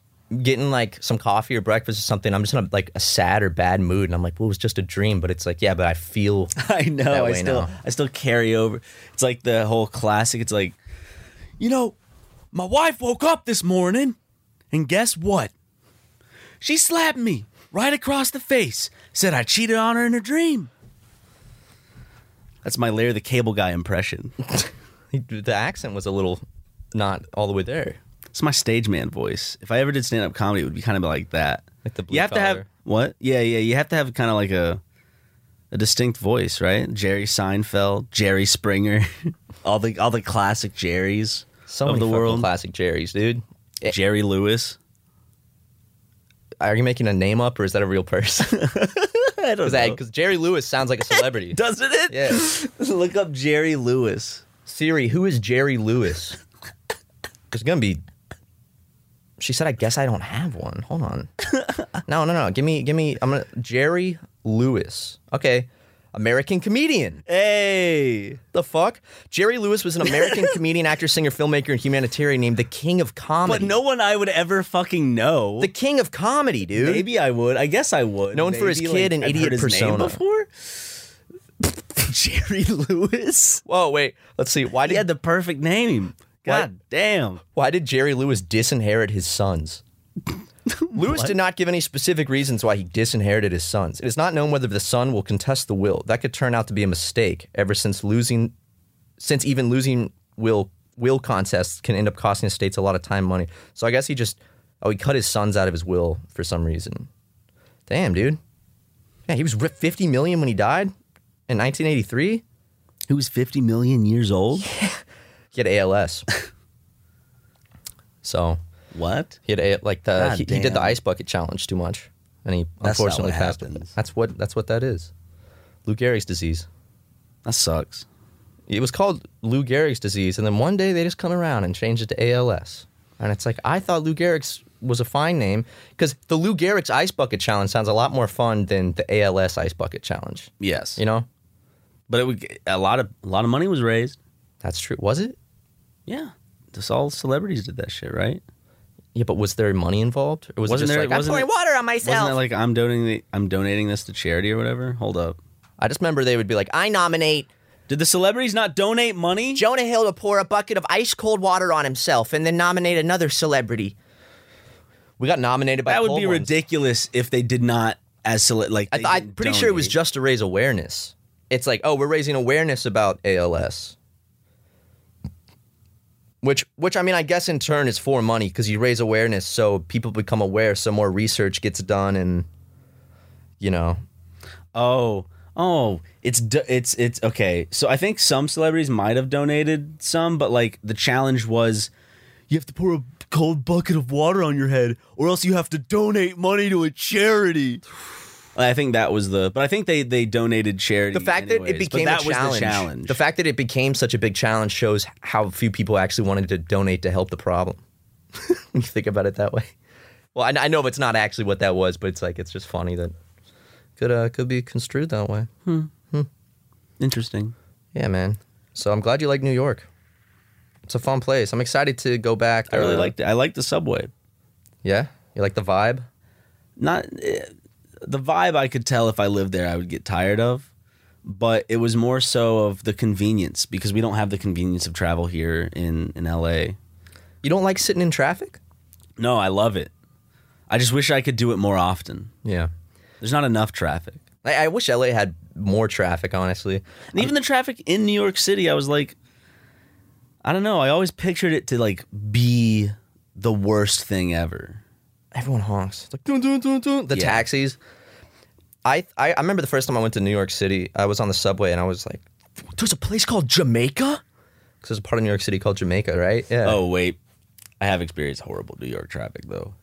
A: getting like some coffee or breakfast or something. I'm just in a, like a sad or bad mood, and I'm like, well, it was just a dream. But it's like, yeah, but I feel
B: I know. I still
A: now.
B: I still carry over. It's like the whole classic. It's like, you know, my wife woke up this morning, and guess what? She slapped me right across the face. Said I cheated on her in a dream. That's my Larry the Cable Guy impression.
A: the accent was a little not all the way there.
B: It's my stage man voice. If I ever did stand up comedy, it would be kind of like that.
A: Like the
B: you have to have what? Yeah, yeah. You have to have kind of like a a distinct voice, right? Jerry Seinfeld, Jerry Springer, all the all the classic Jerrys
A: So
B: of
A: many
B: the world.
A: classic Jerry's, dude. Eh,
B: Jerry Lewis.
A: Are you making a name up or is that a real person?
B: I don't
A: Because Jerry Lewis sounds like a celebrity.
B: Doesn't it?
A: Yeah.
B: Look up Jerry Lewis.
A: Siri, who is Jerry Lewis? There's gonna be. She said, "I guess I don't have one." Hold on. no, no, no. Give me, give me. I'm gonna Jerry Lewis. Okay, American comedian.
B: Hey.
A: The fuck? Jerry Lewis was an American comedian, actor, singer, filmmaker, and humanitarian named the King of Comedy.
B: But no one I would ever fucking know.
A: the King of Comedy, dude.
B: Maybe I would. I guess I would.
A: Known for his
B: Maybe,
A: kid and
B: I've
A: idiot
B: heard his name
A: persona.
B: before. Jerry Lewis.
A: Whoa, wait. Let's see. Why did He
B: had the perfect name.
A: Why-
B: God damn.
A: Why did Jerry Lewis disinherit his sons? Lewis did not give any specific reasons why he disinherited his sons. It is not known whether the son will contest the will. That could turn out to be a mistake, ever since losing since even losing will will contests can end up costing estates a lot of time and money. So I guess he just oh he cut his sons out of his will for some reason. Damn, dude. Yeah, he was ripped 50 million when he died in 1983.
B: He was 50 million years old?
A: He had ALS. so
B: What?
A: He had a, like the
B: God
A: he, he did the ice bucket challenge too much, and he
B: That's not
A: unfortunately
B: what
A: passed.
B: happens.
A: That's what that's what that is. Lou Gehrig's disease.
B: That sucks.
A: It was called Lou Gehrig's disease, and then one day they just come around and change it to ALS. And it's like I thought Lou Gehrig's was a fine name because the Lou Gehrig's ice bucket challenge sounds a lot more fun than the ALS ice bucket challenge.
B: Yes.
A: You know,
B: But it would a lot of a lot of money was raised.
A: that's true. Was it?
B: Yeah. Just all celebrities did that shit, right?
A: Yeah, but was there money involved, or was
B: Wasn't
A: it just
B: there-
A: like I'm
B: wasn't
A: pouring
B: it-
A: water on myself.
B: Wasn't
A: myself?
B: it like I'm donating I'm donating this to charity or whatever? Hold up.
A: I just remember they would be like, I nominate
B: Did the celebrities not donate money?
A: Jonah Hill to pour a bucket of ice cold water on himself and then nominate another celebrity. We got nominated by
B: that would
A: cold
B: be
A: ones.
B: ridiculous if they did not as cele- like
A: I,
B: they
A: I'm
B: didn't
A: pretty sure it was
B: donate.
A: just to raise awareness. It's like, oh, we're raising awareness about ALS. Which, which I mean, I guess in turn is for money because you raise awareness, so people become aware, so more research gets done, and you know,
B: Oh, oh, it's it's it's okay. So I think some celebrities might have donated some, but like the challenge was, you have to pour a cold bucket of water on your head, or else you have to donate money to a charity. I think that was the, but I think they they donated charity.
A: the fact that it became
B: that
A: a
B: was
A: challenge,
B: the challenge.
A: the fact that it became such a big challenge shows how few people actually wanted to donate to help the problem. when you think about it that way. Well, I, I know it's not actually what that was, but it's like it's just funny that could uh, could be construed that way. Hmm. hmm.
B: Interesting.
A: Yeah, man. So I'm glad you like New York. It's a fun place. I'm excited to go back.
B: I really
A: uh,
B: liked it. I like the subway.
A: Yeah, you like the vibe.
B: not eh, the vibe I could tell if I lived there I would get tired of, but it was more so of the convenience because we don't have the convenience of travel here in in LA.
A: You don't like sitting in traffic?
B: No, I love it. I just wish I could do it more often.
A: Yeah.
B: There's not enough traffic.
A: I, I wish LA had more traffic, honestly.
B: And even the traffic in New York City, I was like, I don't know. I always pictured it to like be the worst thing ever.
A: Everyone honks. It's like dun, dun, dun, dun. the
B: Yeah.
A: taxis. I, I I remember the first time I went to New York City. I was on the subway and I was like, "There's a place called Jamaica." Because there's a part of New York City called Jamaica, right? Yeah.
B: Oh wait, I have experienced horrible New York traffic though.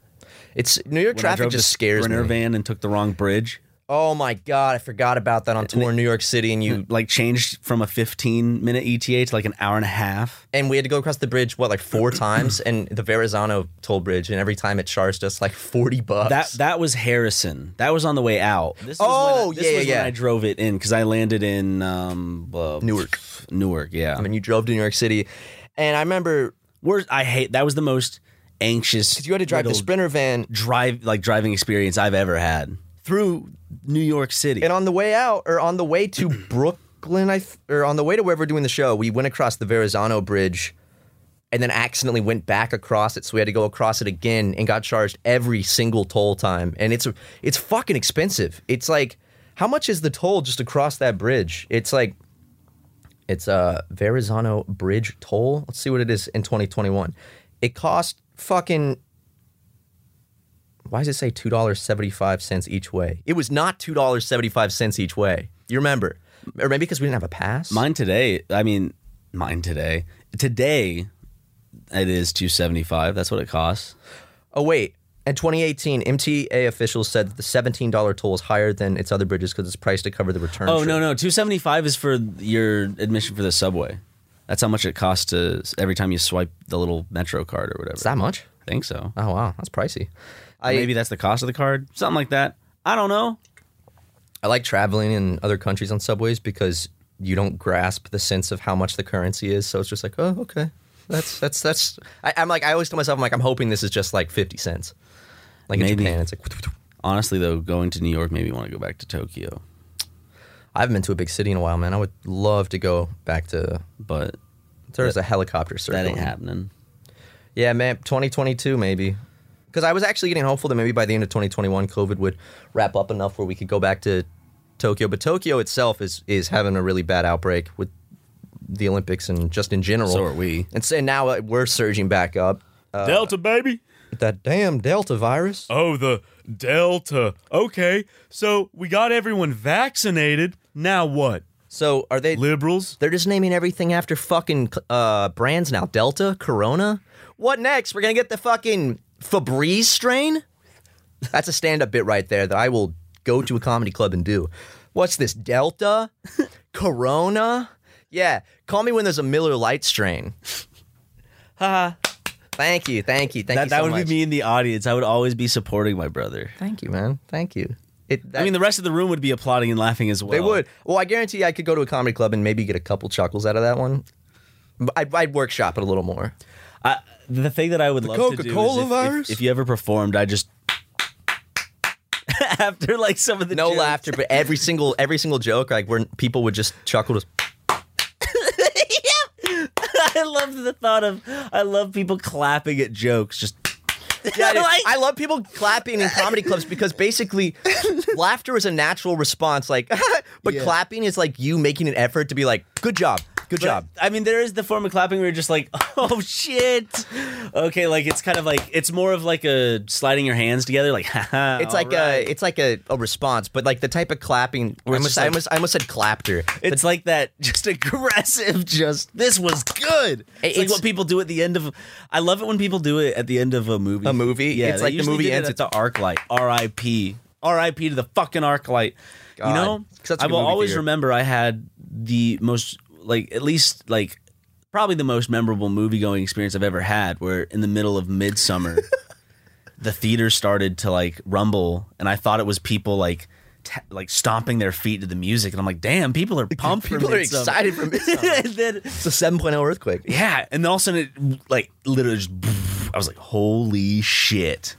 A: it's New York
B: When I
A: traffic
B: drove
A: just scares
B: Sprinter
A: me.
B: van and took the wrong bridge.
A: Oh my god, I forgot about that on tour in New York City, and you
B: like changed from a 15 minute ETA to like an hour and a half.
A: and we had to go across the bridge what like four times, and the Verrazano toll bridge, and every time it charged us like forty bucks.
B: That that was Harrison. That was on the way out. This was
A: Oh,
B: when I, this
A: yeah,
B: was
A: yeah,
B: when. I drove it in because I landed in um, uh,
A: Newark.
B: Newark, yeah.
A: I mean, you drove to New York City, and I remember
B: Where I hate that was the most anxious.
A: because you had to drive the Sprinter van,
B: drive like driving experience I've ever had through New York City.
A: and on the way out or on the way to Brooklyn, I th- or on the way to wherever we're doing the show, we went across the Verrazano Bridge. And then accidentally went back across it, so we had to go across it again and got charged every single toll time. And it's it's fucking expensive. It's like how much is the toll just across that bridge? It's like it's a Verrazano Bridge toll. Let's see what it is in 2021. It cost fucking. Why does it say two dollars seventy five cents each way? It was not two dollars seventy five cents each way. You remember, or maybe because we didn't have a pass.
B: mine today, I mean, mine today. Today, it is 275. That's what it costs.
A: Oh wait. In 2018, MTA officials said that the $17 toll is higher than its other bridges because it's priced to cover the return.
B: Oh
A: trip.
B: no, no, 275 is for your admission for the subway. That's how much it costs to every time you swipe the little Metro card or whatever.
A: Is that much?
B: I think so.
A: Oh wow, that's pricey. I
B: Maybe that's the cost of the card, something like that. I don't know.
A: I like traveling in other countries on subways because you don't grasp the sense of how much the currency is. So it's just like, oh, okay, that's that's that's. I, I'm like, I always tell myself, I'm like, I'm hoping this is just like 50 cents. Like in
B: Maybe.
A: Japan, it's like.
B: Honestly, though, going to New York made me want to go back to Tokyo,
A: I haven't been to a big city in a while, man. I would love to go back to.
B: but
A: There's a helicopter circle.
B: that ain't happening.
A: Yeah, man, 2022 maybe. Because I was actually getting hopeful that maybe by the end of 2021, COVID would wrap up enough where we could go back to Tokyo. But Tokyo itself is is having a really bad outbreak with the Olympics and just in general.
B: So are we.
A: And so now uh, we're surging back up. Uh,
F: Delta, baby.
A: that damn Delta virus.
F: Oh, the Delta. Okay, so we got everyone vaccinated. Now what?
A: So are they?
F: Liberals?
A: They're just naming everything after fucking uh, brands now. Delta, Corona. What next? We're gonna get the fucking Febreze strain. That's a stand-up bit right there that I will go to a comedy club and do. What's this? Delta, Corona. Yeah, call me when there's a Miller Lite strain. Haha. Thank you, thank you, thank
B: that
A: you.
B: that would
A: much.
B: be me in the audience. I would always be supporting my brother.
A: Thank you, man. Thank you. It,
B: I mean, the rest of the room would be applauding and laughing as well.
A: They would. Well, I guarantee I could go to a comedy club and maybe get a couple chuckles out of that one. I'd, I'd workshop it a little more.
B: I, the thing that I would love to do
A: Coca-Cola
B: is if,
A: virus?
B: if, if you ever performed, I just after like some of the
A: No
B: jokes.
A: laughter, but every single every single joke, like where people would just chuckle. Just,
B: I love the thought of I love people clapping at jokes. Just
A: yeah, I.
B: Like-
A: I love people clapping in comedy clubs because basically, laughter is a natural response. Like, but clapping is like you making an effort to be like, "Good job, good
B: But,
A: job."
B: I mean, there is the form of clapping where you're just like, oh shit. Okay, like it's kind of like it's more of like a sliding your hands together, like haha.
A: It's like a it's like a, a response, but like the type of clapping. I almost,
B: just
A: I
B: like-
A: almost I almost said clapter.
B: It's like that, just aggressive. Just this was good. It's, like what people do at the end of. I love it when people do it at the end of a movie.
A: A movie?
B: yeah.
A: It's like the movie ends
B: at the ArcLight. R.I.P. R.I.P. to the fucking ArcLight. You
A: God.
B: know,
A: that's a
B: I will always
A: theater.
B: remember. I had the most like at least like probably the most memorable movie going experience I've ever had. Where in the middle of midsummer. the theater started to like rumble and I thought it was people like ta like stomping their feet to the music and I'm like damn people are pumped
A: People
B: for
A: are excited for Midsummer.
B: and then
A: It's a 7.0 earthquake.
B: yeah and then all of a sudden it like literally just I was like holy shit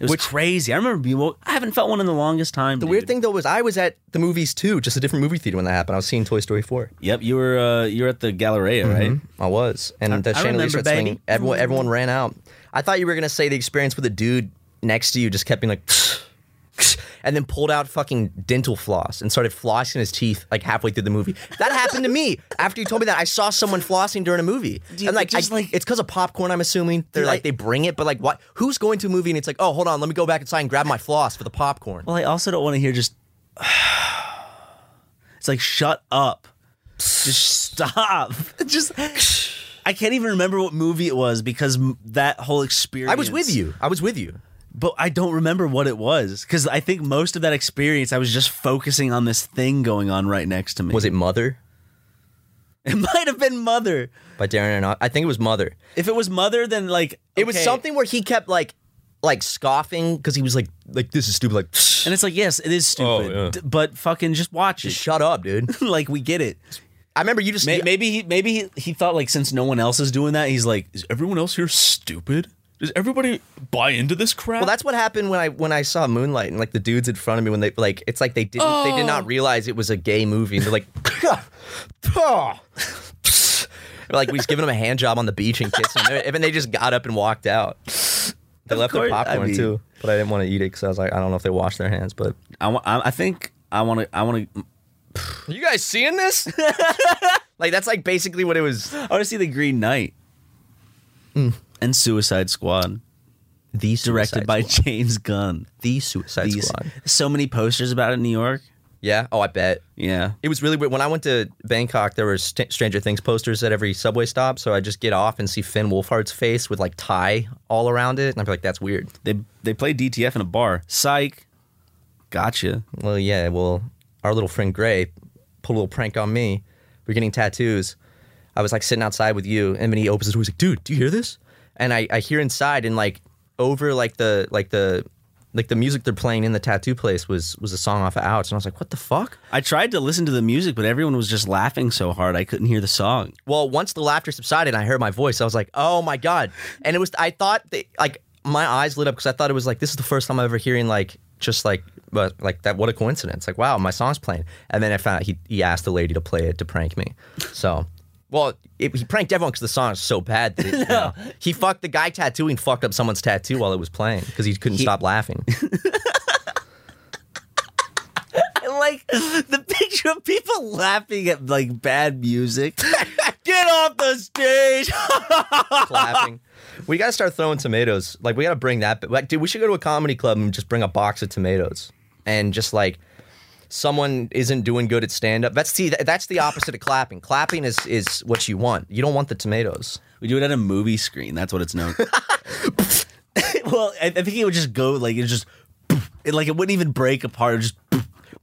B: it was
A: Which-
B: crazy I remember being woke I haven't felt one in the longest time
A: The weird thing though was I was at the movies too, just a different movie theater when that happened. I was seeing Toy Story 4.
B: yep you were uh, you were at the Galleria right
A: I was, and the
B: I
A: chandelier
B: remember,
A: started swinging. Everyone, everyone ran out. I thought you were gonna say the experience with a dude next to you just kept being like, and then pulled out fucking dental floss and started flossing his teeth like halfway through the movie. That happened to me after you told me that. I saw someone flossing during a movie,
B: Dude,
A: and like,
B: just
A: I-
B: like-
A: it's because of popcorn. I'm assuming they're like
B: I-
A: they bring it, but like what? Who's going to a movie and it's like, oh, hold on, let me go back inside and grab my floss for the popcorn.
B: Well, I also don't want to hear just. It's like shut up, just stop. Just I can't even remember what movie it was because that whole experience.
A: I was with you. I was with you.
B: But I don't remember what it was because I think most of that experience I was just focusing on this thing going on right next to me.
A: Was it Mother
B: It might have been Mother.
A: by Darren Aronofsky? I think it was Mother.
B: If it was Mother, then like
A: It was something where he kept like like scoffing because he was like like this is stupid. Like
B: and it's like yes, it is oh, stupid,
A: Oh, yeah.
B: d- but fucking just watch it.
A: shut up, dude.
B: like we get it.
A: I remember you just
B: May- Maybe he maybe he, he thought like since no one else is doing that, he's like,
F: Is everyone else here stupid? Does everybody buy into this crap?
A: Well, that's what happened when I when I saw Moonlight and like the dudes in front of me when they like it's like they didn't they did not realize it was a gay movie and they're like, like we was giving them a hand job on the beach and kissing them, and then they just got up and walked out. They
B: Of
A: left
B: course,
A: their
B: I
A: popcorn
B: mean-
A: too, but I didn't want to eat it because I was like, I don't know if they washed their hands. But
B: I want. I I think I want to. I want to.
A: are you guys seeing this? like that's like basically what it was.
B: I want to see the Green Knight
A: Hmm.
B: And Suicide Squad,
A: The
B: directed by
A: Squad.
B: James Gunn.
A: the Suicide
B: These-
A: Squad.
B: So many posters about it in New York.
A: Yeah. Oh, I bet.
B: Yeah.
A: It was really weird. When I went to Bangkok, there were St- Stranger Things posters at every subway stop. So I just get off and see Finn Wolfhard's face with like tie all around it, and I'd be like, "That's weird."
B: They they play DTF in a bar. Psych. Gotcha.
A: Well, yeah. Well, our little friend Gray pulled a little prank on me. We're getting tattoos. I was like sitting outside with you, and then he opens the door. He's like, "Dude, do you hear this?" And I, I hear inside, and like over like the like the like the music they're playing in the tattoo place was was a song off of Ouch, and I was like, "What the fuck?"
B: I tried to listen to the music, but everyone was just laughing so hard I couldn't hear the song.
A: Well, once the laughter subsided, and I heard my voice. I was like, "Oh my god!" And it was. I thought that, like my eyes lit up because I thought it was like this is the first time I'm ever hearing like just like but like that. What a coincidence! Like wow, my song's playing. And then I found out he he asked the lady to play it to prank me. So. Well, it, he pranked everyone because the song is so bad. That it, you know, he fucked the guy tattooing, fucked up someone's tattoo while it was playing because he couldn't stop laughing.
B: like the picture of people laughing at like bad music. Get off the stage.
A: clapping. We got to start throwing tomatoes. Like we got to bring that. Like, dude, we should go to a comedy club and just bring a box of tomatoes and just like someone isn't doing good at stand up. That's see, that's the opposite of clapping. Clapping is is what you want. You don't want the tomatoes.
B: We do it at a movie screen. That's what it's known. well, I, I think it would just go like it just it, like it wouldn't even break apart. It just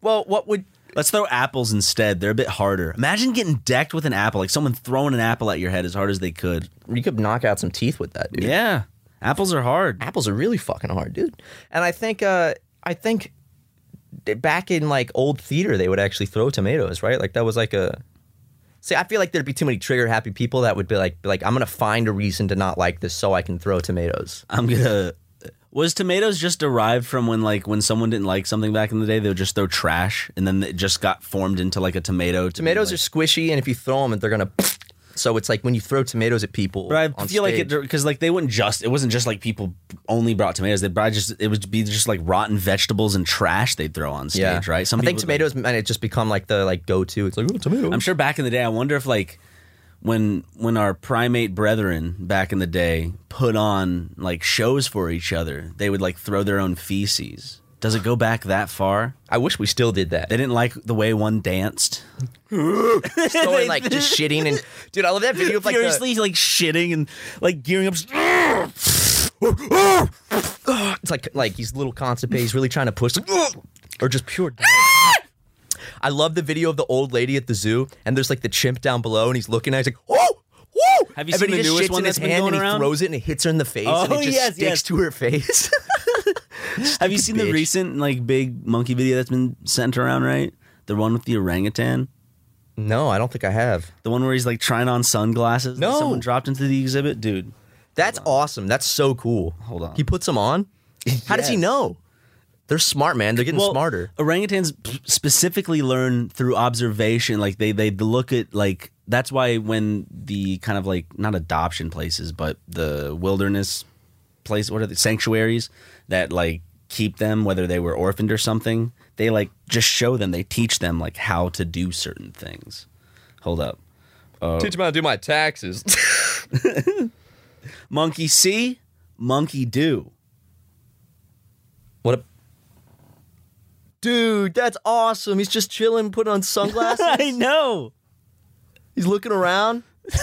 A: Well, what would
B: let's throw apples instead. They're a bit harder. Imagine getting decked with an apple, like someone throwing an apple at your head as hard as they could.
A: you could knock out some teeth with that, dude.
B: Yeah, apples are hard.
A: apples are really fucking hard, dude. And I think uh I think back in like old theater they would actually throw tomatoes, right? Like that was like a See, I feel like there'd be too many trigger happy people that would be like be like I'm to find a reason to not like this so I can throw tomatoes.
B: I'm gonna. Was tomatoes just derived from when like when someone didn't like something back in the day, they would just throw trash, and then it just got formed into like a tomato. to be,
A: Tomatoes
B: like-
A: are squishy and if you throw them they're to so it's like when you throw tomatoes at people
B: But I feel like it because like they wouldn't just it wasn't just like people only brought tomatoes. They brought just it would be just like rotten vegetables and trash they'd throw on stage,
A: yeah.
B: right? Some
A: I think
B: would, like-
A: tomatoes might have just become like the like go-to. It's like, oh, tomato.
B: I'm sure back in the day, I wonder if like when when our primate brethren back in the day put on like shows for each other, they would like throw their own feces. Does it go back that far?
A: I wish we still did that.
B: They didn't like the way one danced.
A: Throwing like just shitting and dude, I love that video of like the,
B: Furiously like shitting and like gearing up.
A: it's like like he's a little constipated. He's really trying to push, or just pure. diet. I love the video of the old lady at the zoo, and there's like the chimp down below, and he's looking at. it, He's like, "Whoa, whoa!"
B: Have you
A: and then
B: seen the
A: he just
B: newest
A: shits
B: one
A: in his
B: that's been
A: hand,
B: going
A: and he throws it, and it hits her in the face, oh, and
B: Oh,
A: it just
B: yes,
A: sticks
B: yes.
A: to her face.
B: Have you seen the recent like big monkey video that's been sent around? Right, the one with the orangutan,
A: no, I don't think I have.
B: the one where he's like trying on sunglasses.
A: No.
B: someone dropped into the exhibit, dude.
A: That's awesome. That's so cool.
B: Hold on.
A: He puts them on. How does he know? They're smart, man. They're getting
B: Well,
A: smarter.
B: Orangutans specifically learn through observation. Like they they look at like that's why when the kind of like not adoption places, but the wilderness place, what are the sanctuaries that like keep them, whether they were orphaned or something, they like just show them, they teach them like how to do certain things. Hold up.
A: Uh, teach me how to do my taxes.
B: Monkey see, monkey do.
A: what a Dude, that's awesome. He's just chilling, putting on sunglasses.
B: I know.
A: He's looking around.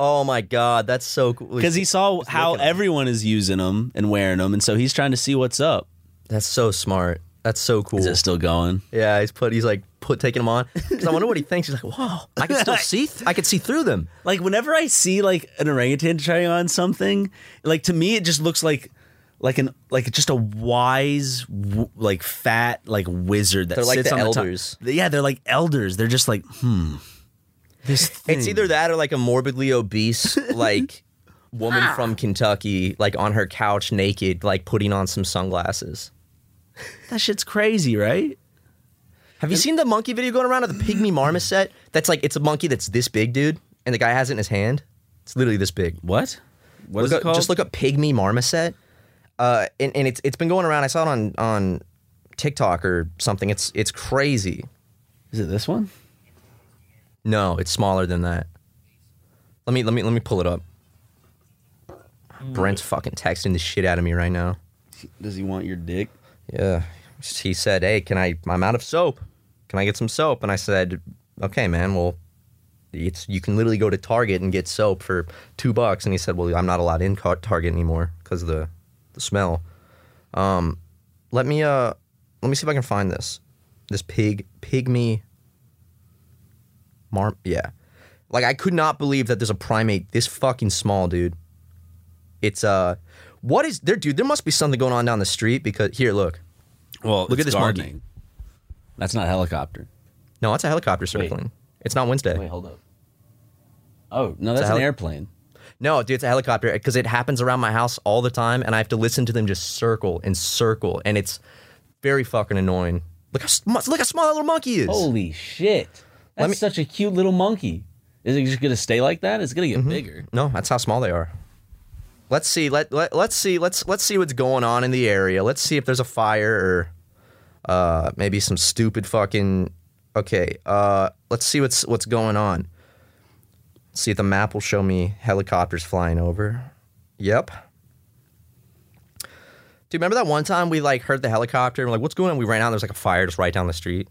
A: oh my god, that's so cool.
B: Because he saw how
A: looking at 'em.
B: everyone is using them and wearing them, and so he's trying to see what's up.
A: That's so smart. That's so cool.
B: Is it still going?
A: Yeah, he's put. He's like put taking them on. 'Cause I wonder what he thinks. He's like, whoa, I can still see. Th- I can see through them.
B: Like whenever I see like an orangutan trying on something, like to me it just looks like like an like just a wise w- like fat like wizard that
A: They're like
B: sits
A: the
B: on the top.
A: elders.
B: Yeah, they're like elders. They're just like hmm. This thing.
A: It's either that or like a morbidly obese like woman from Kentucky, like on her couch naked, like putting on some sunglasses.
B: that shit's crazy, right?
A: Have you seen the monkey video going around of the pygmy marmoset? That's like it's a monkey that's this big, dude, and the guy has it in his hand. It's literally this big.
B: What? What
A: Look
B: is
A: up-
B: it called?
A: Just look up pygmy marmoset, uh, and, and it's it's been going around. I saw it on on TikTok or something. It's it's crazy.
B: Is it this one?
A: No, it's smaller than that. Let me let me let me pull it up. Brent's fucking texting the shit out of me right now.
B: Does he want your dick?
A: Yeah. He said, "Hey, can I I'm out of soap. Can I get some soap?" And I said, "Okay, man. Well, it's you can literally go to Target and get soap for 2 bucks." And he said, "Well, I'm not allowed in Target anymore cuz of the the smell." Um let me uh let me see if I can find this. This pig pygmy Mar yeah. Like I could not believe that there's a primate this fucking small, dude. It's uh what is there dude, there must be something going on down the street because here, look.
B: Well,
A: Look at this monkey.
B: That's not a helicopter.
A: No, that's a helicopter circling. It's not Wednesday.
B: Wait, hold up. Oh no, that's an airplane.
A: No, dude, it's a helicopter because it happens around my house all the time, and I have to listen to them just circle and circle, and it's very fucking annoying. Look how look how small that little monkey is.
B: Holy shit! That's
A: me-
B: such a cute little monkey. Is it just gonna stay like that? It's gonna get
A: Mm-hmm.
B: bigger.
A: No, that's how small they are. Let's see. Let, let let's see. Let's let's see what's going on in the area. Let's see if there's a fire or uh, maybe some stupid fucking. Okay. Uh, let's see what's what's going on. Let's see if the map will show me helicopters flying over. Yep. Do you remember that one time we like heard the helicopter? And we're like, what's going on? We ran out. There's like a fire just right down the street.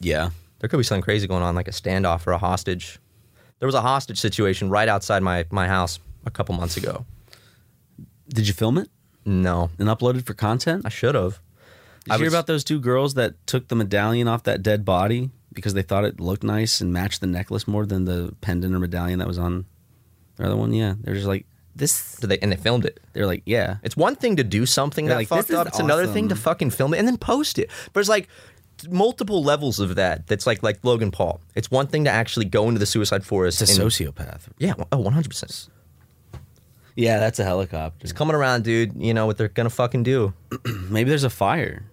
B: Yeah.
A: There could be something crazy going on, like a standoff or a hostage. There was a hostage situation right outside my, my house a couple months ago.
B: Did you film it
A: No,
B: and upload it for content?
A: I should have.
B: Did
A: I
B: you hear
A: was-
B: about those two girls that took the medallion off that dead body because they thought it looked nice and matched the necklace more than the pendant or medallion that was on the other one? Yeah, they're just like this.
A: Did they and they filmed it.
B: They're like, yeah,
A: It's one thing to do something
B: They're
A: that
B: like,
A: fucked
B: is
A: up. It's another thing to
B: awesome."
A: fucking film it and then post it. But it's like multiple levels of that. That's like like Logan Paul. It's one thing to actually go into the suicide forest.
B: it's a
A: and,
B: sociopath.
A: Yeah, oh, 100 percent.
B: Yeah, that's a helicopter.
A: It's coming around, dude. You know what they're gonna fucking do.
B: Maybe there's a fire.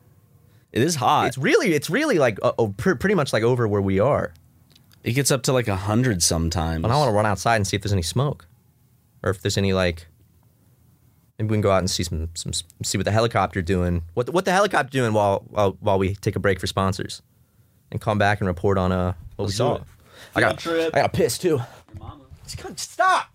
B: It is hot.
A: It's really, it's really like uh, oh, pr- pretty much like over where we are.
B: it gets up to like a hundred sometimes.
A: But I want to run outside and see if there's any smoke, or if there's any like. Maybe we can go out and see some, some see what the helicopter doing. What the, what the helicopter doing while, while while we take a break for sponsors, and come back and report on uh what
B: Let's
A: we saw. I got
B: trip.
A: I got to piss too. Just Stop.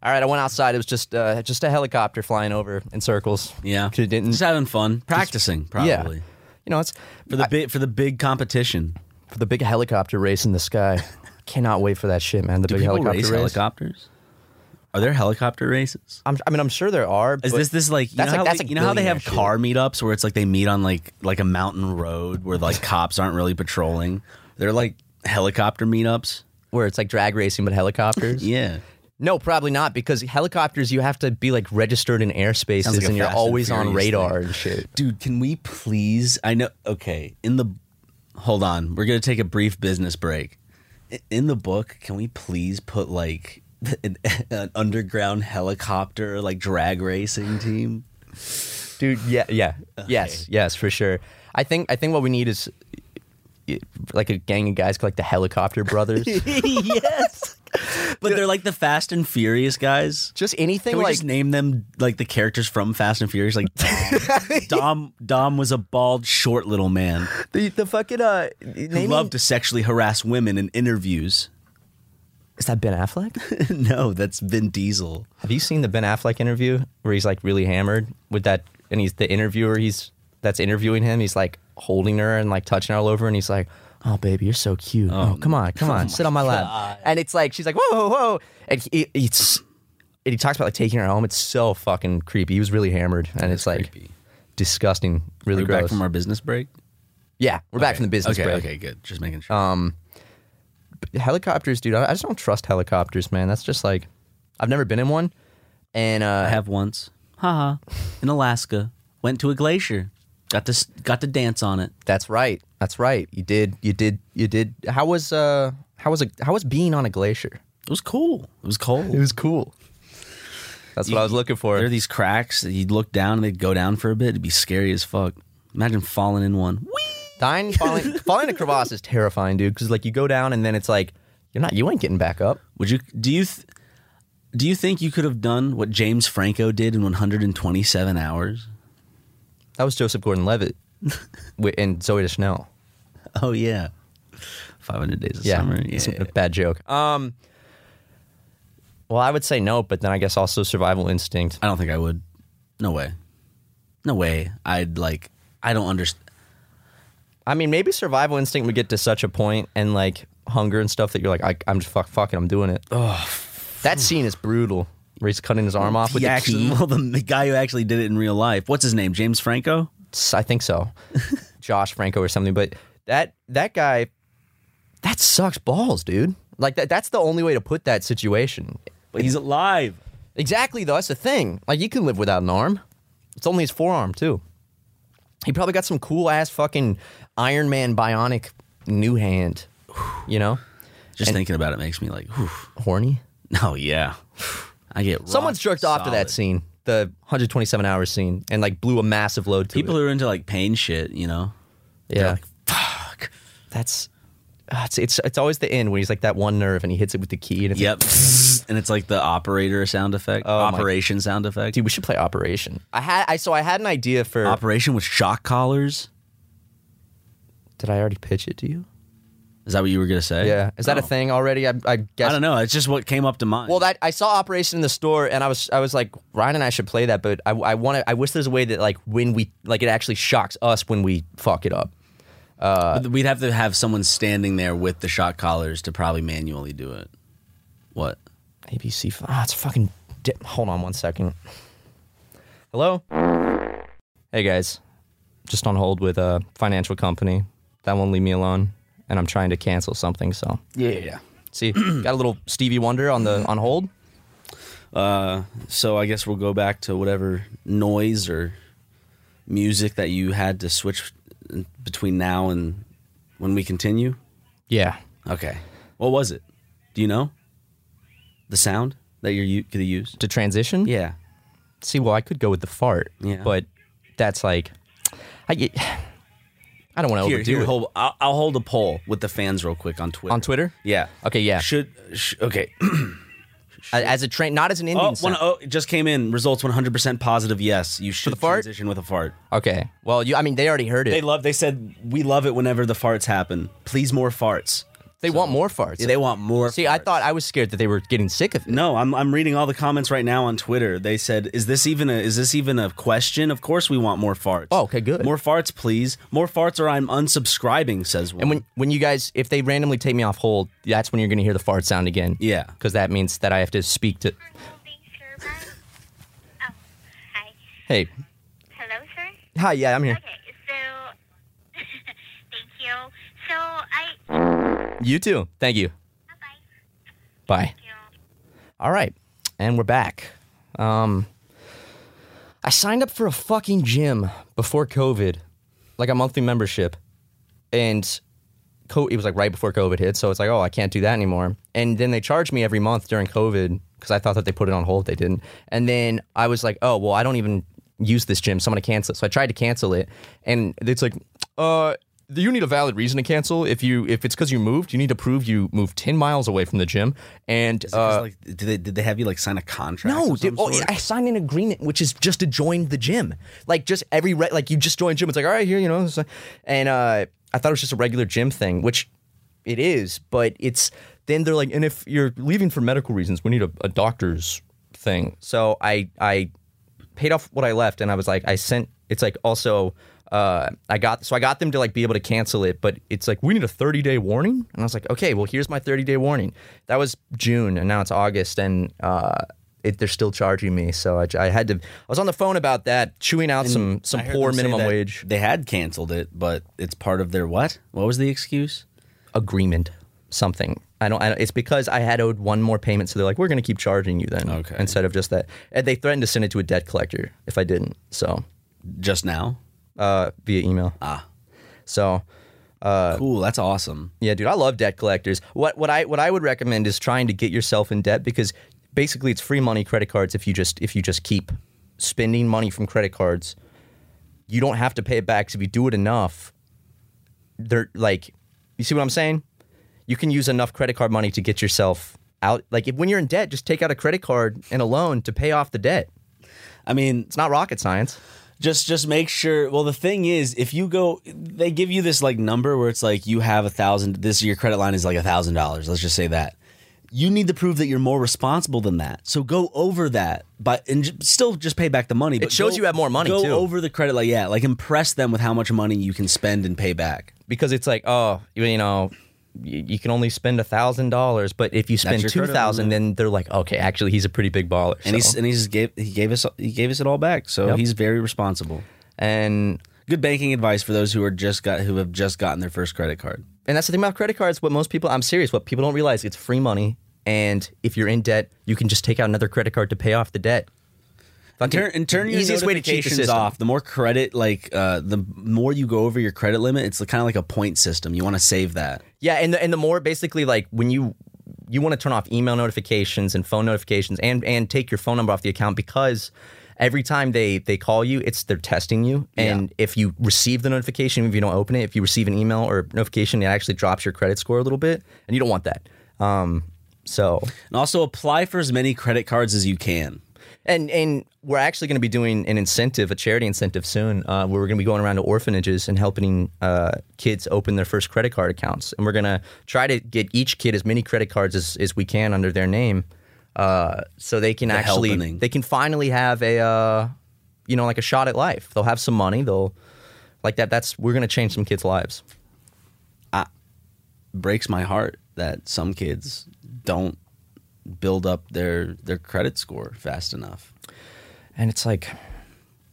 A: All right, I went outside. It was just uh, just a helicopter flying over in circles.
B: Yeah,
A: didn't.
B: just having fun, practicing probably
A: Yeah. You know, it's
B: for the big for the big competition.
A: for the big helicopter race in the sky. Cannot wait for that shit, man. The
B: Do
A: big helicopter
B: race
A: race.
B: helicopters? Are there helicopter races?
A: I'm, I mean, I'm sure there are.
B: Is
A: but
B: this this like you
A: that's
B: know
A: like-
B: how
A: that's
B: like,
A: like
B: you know how they have
A: billionaire
B: car meetups where it's like they meet on like like a mountain road where like cops aren't really patrolling. They're like helicopter meetups.
A: where it's like drag racing but helicopters?
B: Yeah.
A: No, probably not because helicopters you have to be like registered in airspaces
B: Sounds like
A: and you're
B: Fast and
A: always on radar
B: thing.
A: and shit.
B: Dude, can we please? I know. Okay, in the hold on, we're gonna take a brief business break. In the book, can we please put like an, an underground helicopter like drag racing team?
A: Dude, yeah, yeah. Yes, yes, for sure. I think I think what we need is like a gang of guys called like the helicopter brothers.
B: yes. but they're like the Fast and Furious guys.
A: Just anything
B: Can we
A: like
B: just name them like the characters from Fast and Furious? Like Dom. Dom, Dom was a bald, short little man
A: the, the fucking uh
B: who loved to sexually harass women in interviews.
A: Is that Ben Affleck?
B: no, that's Vin Diesel.
A: Have you seen the Ben Affleck interview where he's like really hammered with that and he's the interviewer he's that's interviewing him, he's like holding her and like touching her all over and he's like, Oh baby, you're so cute. Oh, come on, come on, sit on my lap. And it's like she's like, Whoa, whoa, whoa. And he it's and he talks about like taking her home. It's so fucking creepy. He was really hammered and it's like
B: creepy.
A: disgusting, really
B: We're
A: gross.
B: back from our business break.
A: yeah, we're back from the business
B: okay,
A: break.
B: Okay, good. Just making sure.
A: Um, helicopters, dude. I I just don't trust helicopters, man. That's just like I've never been in one, and uh,
B: I have once. Haha. In Alaska, went to a glacier. Got to got to dance on it.
A: That's right. That's right. You did. You did. You did. How was uh? How was a? How was being on a glacier?
B: It was cool. It was cold.
A: It was cool. That's what I was looking for.
B: There are these cracks that you'd look down and they'd go down for a bit. It'd be scary as fuck. Imagine falling in one.
A: Dying, falling, falling in a crevasse is terrifying, dude. Because like you go down and then it's like you're not. You ain't getting back up.
B: Would you? Do you? Th- do you think you could have done what James Franco did in 127 hours?
A: That was Joseph Gordon-Levitt and Zooey Deschanel.
B: Oh yeah, 500 Days of
A: Yeah,
B: Summer.
A: it's
B: Yeah,
A: a bad joke. Um. Well, I would say no, but then I guess also survival instinct.
B: I don't think I would. No way. No way. I'd like. I don't understand.
A: I mean, maybe survival instinct would get to such a point and like hunger and stuff that you're like, I, I'm just fuck, fucking, I'm doing it. that scene is brutal. Where he's cutting his arm off with
B: He
A: the
B: actually,
A: key.
B: well, the, the guy who actually did it in real life. What's his name? James Franco.
A: I think so, Josh Franco or something. But that that guy, that sucks balls, dude. Like that. That's the only way to put that situation.
B: But he's alive.
A: Exactly, though. That's the thing. Like you can live without an arm. It's only his forearm too. He probably got some cool ass fucking Iron Man bionic new hand. You know,
B: Just
A: And-
B: thinking about it makes me like, whew.
A: horny.
B: oh yeah. I get
A: Someone's jerked off to that
B: solid.
A: scene, the 127 hours scene, and like blew a massive load to
B: People
A: it.
B: who are into like pain shit, you know.
A: yeah,
B: like, Fuck.
A: that's uh, it's, it's it's always the end when he's like that one nerve and he hits it with the key and it's
B: Yep. and it's like the operator sound effect,
A: Oh, my-
B: operation sound effect.
A: dude, we should play Operation. I had I so I had an idea for.
B: Operation with shock collars.
A: Did I already pitch it to you?
B: Is that what you were gonna say?
A: Yeah, is that a
B: Oh.
A: thing already? I, I guess
B: I don't know. It's just what came up to mind.
A: Well, that I saw Operation in the store, and I was I was like, Ryan and I should play that, but I I want to. I wish there's a way that like when we like it actually shocks us when we fuck it up.
B: But we'd have to have someone standing there with the shock collars to probably manually do it. What?
A: ABC. f- Ah, it's fucking. Di- Hold on one second. Hello. Hey guys, just on hold with a financial company that won't leave me alone, and I'm trying to cancel something. So
B: Yeah. Yeah.
A: See, got a little Stevie Wonder on the on hold.
B: Uh, so I guess we'll go back to whatever noise or music that you had to switch between now and when we continue.
A: Yeah.
B: Okay. What was it? Do you know? The sound that you're gonna use?
A: To transition.
B: Yeah.
A: See, well, I could go with the fart.
B: Yeah.
A: But that's like, I. I don't want to overdo
B: here,
A: it.
B: hold, I'll, I'll hold a poll with the fans real quick on Twitter.
A: On Twitter?
B: Yeah.
A: Okay, yeah.
B: Should, sh- okay.
A: As a train, not as an Indian.
B: Oh, one, oh, it just came in. Results 100% positive. Yes, you should
A: the fart?
B: transition with a fart.
A: Okay. Well, you. I mean, they already heard it.
B: They love. They said we love it whenever the farts happen. Please more farts.
A: They want more farts.
B: Yeah, they want more.
A: See, I thought I was scared that they were getting sick of it.
B: No, I'm I'm reading all the comments right now on Twitter. They said, "Is this even a is this even a question? Of course we want more farts.
A: Oh, okay, good.
B: More farts, please. More farts, or I'm unsubscribing." Says one.
A: And when when you guys, if they randomly take me off hold, that's when you're going to hear the fart sound again.
B: Yeah.
A: Because that means that I have to speak to.
G: Thanks, Oh, hi.
A: Hey,
G: Hello, sir.
A: hi, yeah, I'm here.
G: Okay, so thank you. So I
A: You too. Thank you.
G: bye.
A: Bye.
G: You.
A: All right, and we're back. Um, I signed up for a fucking gym before COVID, like a monthly membership, and co- it was like right before COVID hit. So it's like, oh, I can't do that anymore. And then they charged me every month during COVID because I thought that they put it on hold. They didn't. And then I was like, oh, well, I don't even use this gym, so I'm gonna cancel it. So I tried to cancel it, and it's like, uh, you need a valid reason to cancel. If you if it's because you moved, you need to prove you moved ten miles away from the gym. And
B: Is it 'cause,
A: uh,
B: like, did they did they have you like sign a contract?
A: no, dude, oh,
B: sort?
A: I signed an agreement, which is just to join the gym. Like just every re- like you just join gym. It's like all right, here you know, and uh, I thought it was just a regular gym thing, which it is, but it's then they're like, and if you're leaving for medical reasons, we need a, a doctor's thing. So I I paid off what I left, and I was like, I sent. It's like also. Uh, I got so I got them to like be able to cancel it, but it's like we need a 30 day warning, and I was like, okay, well here's my 30 day warning. That was June, and now it's August, and uh, it, they're still charging me. So I, I had to. I was on the phone about that, chewing out some some
B: I
A: poor minimum wage
B: They had canceled it, but it's part of their what? What was the excuse?
A: agreement, something. I don't, I don't. It's because I had owed one more payment, so they're like, we're going to keep charging you then,
B: Okay.
A: instead of just that. And they threatened to send it to a debt collector if I didn't. So
B: Just now?
A: Uh, via email.
B: Ah.
A: So
B: cool. That's awesome.
A: Yeah, dude, I love debt collectors. What what I what I would recommend is trying to get yourself in debt because basically it's free money credit cards if you just if you just keep spending money from credit cards. You don't have to pay it back 'cause if you do it enough. They're like, you see what I'm saying? You can use enough credit card money to get yourself out. Like if, when you're in debt, just take out a credit card and a loan to pay off the debt.
B: I mean,
A: It's not rocket science.
B: Just just make sure well the thing is if you go they give you this like number where it's like you have a thousand this your credit line is like a thousand dollars let's just say that. You need to prove that you're more responsible than that. So go over that but and j- still just pay back the money but
A: shows
B: go-
A: you have more money,
B: go
A: too.
B: over the credit like yeah like impress them with how much money you can spend and pay back.
A: Because it's like oh you know you, you can only spend a thousand dollars but if you spend two thousand then they're like okay actually he's a pretty big baller
B: and he's
A: So-
B: and he's gave he gave us he gave us it all back so
A: Yep.
B: he's very responsible.
A: And
B: good banking advice for those who are just got who have just gotten their first credit card.
A: And that's the thing about credit cards what most people i'm serious what people don't realize it's free money and if you're in debt you can just take out another credit card to pay off the debt
B: And turn, and turn your
A: easiest way to cheat the system.
B: off. The more credit, like uh, the more you go over your credit limit, it's kind of like a point system. You want to save that.
A: Yeah, and the, and the more basically like when you you want to turn off email notifications and phone notifications and and take your phone number off the account because every time they they call you, it's they're testing you. And if you receive the notification, if you don't open it, if you receive an email or notification, it actually drops your credit score a little bit, and you don't want that. Um, so
B: And also apply for as many credit cards as you can.
A: And and we're actually going to be doing an incentive, a charity incentive soon. Uh, where we're going to be going around to orphanages and helping uh, kids open their first credit card accounts, and we're going to try to get each kid as many credit cards as, as we can under their name, uh, so they can
B: The
A: actually
B: helpening.
A: they can finally have a uh, you know like a shot at life. They'll have some money. They'll like that. That's we're going to change some kids' lives.
B: Breaks my heart that some kids don't build up their their credit score fast enough.
A: And it's like,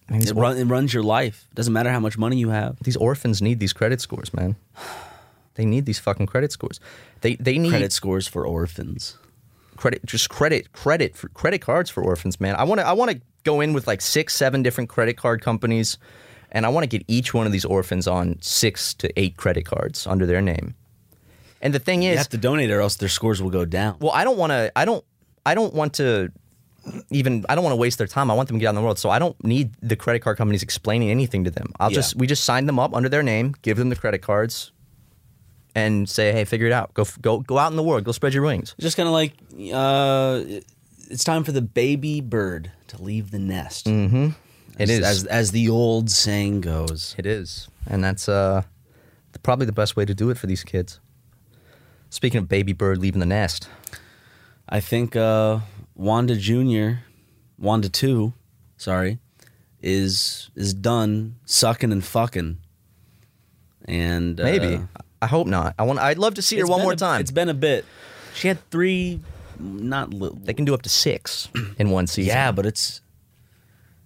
A: man, these,
B: It,
A: or-
B: run, it runs your life. Doesn't matter how much money you have.
A: these orphans need these credit scores, man. They need these fucking credit scores. They they need
B: Credit scores for orphans.
A: credit just credit credit for credit cards for orphans man i want to i want to go in with like six seven different credit card companies and i want to get each one of these orphans on six to eight credit cards under their name and the thing is, You
B: have to donate, or else their scores will go down.
A: well i don't want to i don't i don't want to even i don't want to waste their time i want them to get out in the world so i don't need the credit card companies explaining anything to them i'll
B: Yeah.
A: just we just sign them up under their name give them the credit cards and say hey figure it out go f- go go out in the world go spread your wings
B: Just kind of like uh, it's time for the baby bird to leave the nest.
A: mm-hmm it is
B: as as the old saying goes.
A: It is, and that's uh, probably the best way to do it for these kids. Speaking of baby bird leaving the nest,
B: I think uh, Wanda Junior, Wanda Two, sorry, is is done sucking and fucking. And uh,
A: maybe I hope not. I want. I'd love to see her one more
B: a-
A: time.
B: It's been a bit. She had three, not little.
A: they can do up to six in one season.
B: Yeah, but it's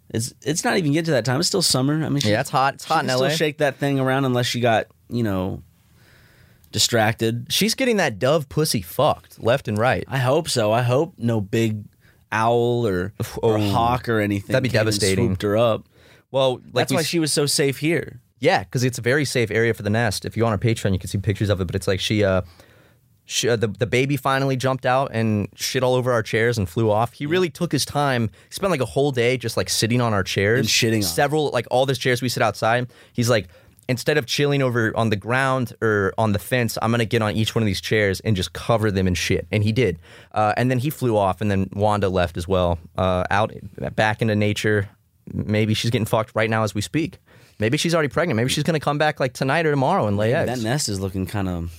B: it's it's not even getting to that time. It's still summer. I mean, she,
A: yeah, it's hot. It's hot
B: can
A: in
B: still
A: LA.
B: shake that thing around unless she got you know distracted.
A: She's getting that dove pussy fucked left and right.
B: I hope so. I hope no big owl or, or
A: Oh,
B: hawk or anything.
A: that'd be devastating.
B: swooped her up.
A: Well, like
B: That's
A: we
B: why
A: s-
B: she was so safe here.
A: Yeah, because it's a very safe area for the nest. If you go on our Patreon, you can see pictures of it. But it's like she, uh, she uh, the the baby finally jumped out and shit all over our chairs and flew off. He really took his time. He spent like a whole day just like sitting on our chairs
B: And shitting on
A: several like all these chairs we sit outside. He's like instead of chilling over on the ground or on the fence, I'm gonna get on each one of these chairs and just cover them in shit. And he did. Uh, and then he flew off, and then Wanda left as well, uh, out back into nature. Maybe she's getting fucked right now as we speak. Maybe she's already pregnant. Maybe she's gonna come back like tonight or tomorrow and lay eggs.
B: That nest is looking kind of,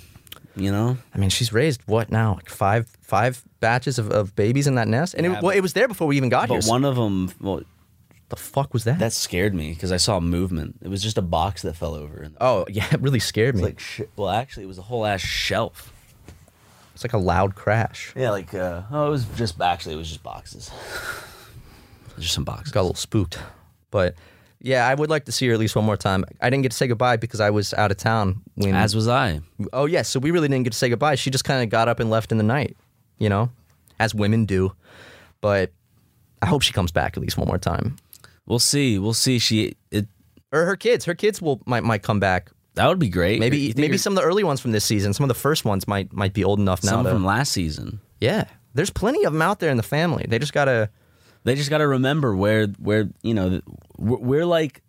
B: you know.
A: I mean, she's raised what now? Like five five batches of, of babies in that nest, and
B: Yeah,
A: it, well, it was there before we even got here.
B: But one of them, well,
A: the fuck was that?
B: that scared me because I saw movement. It was just a box that fell over. And
A: oh yeah, it really scared me.
B: like, sh- well, actually, it was a whole ass shelf.
A: it's like a loud crash.
B: Yeah, like, uh, oh, it was just actually, it was just boxes. just some boxes.
A: Got a little spooked, but yeah, I would like to see her at least one more time. I didn't get to say goodbye because I was out of town when.
B: As was I.
A: oh yes, so we really didn't get to say goodbye. She just kind of got up and left in the night, you know, as women do. But I hope she comes back at least one more time.
B: We'll see. We'll see. She it
A: Or her kids. Her kids will might might come back.
B: that would be great.
A: Maybe maybe some of the early ones from this season. Some of the first ones might might be old enough now
B: some
A: to.
B: from last season.
A: yeah, there's plenty of them out there in the family. They just gotta.
B: They just got to remember where where you know we're, we're like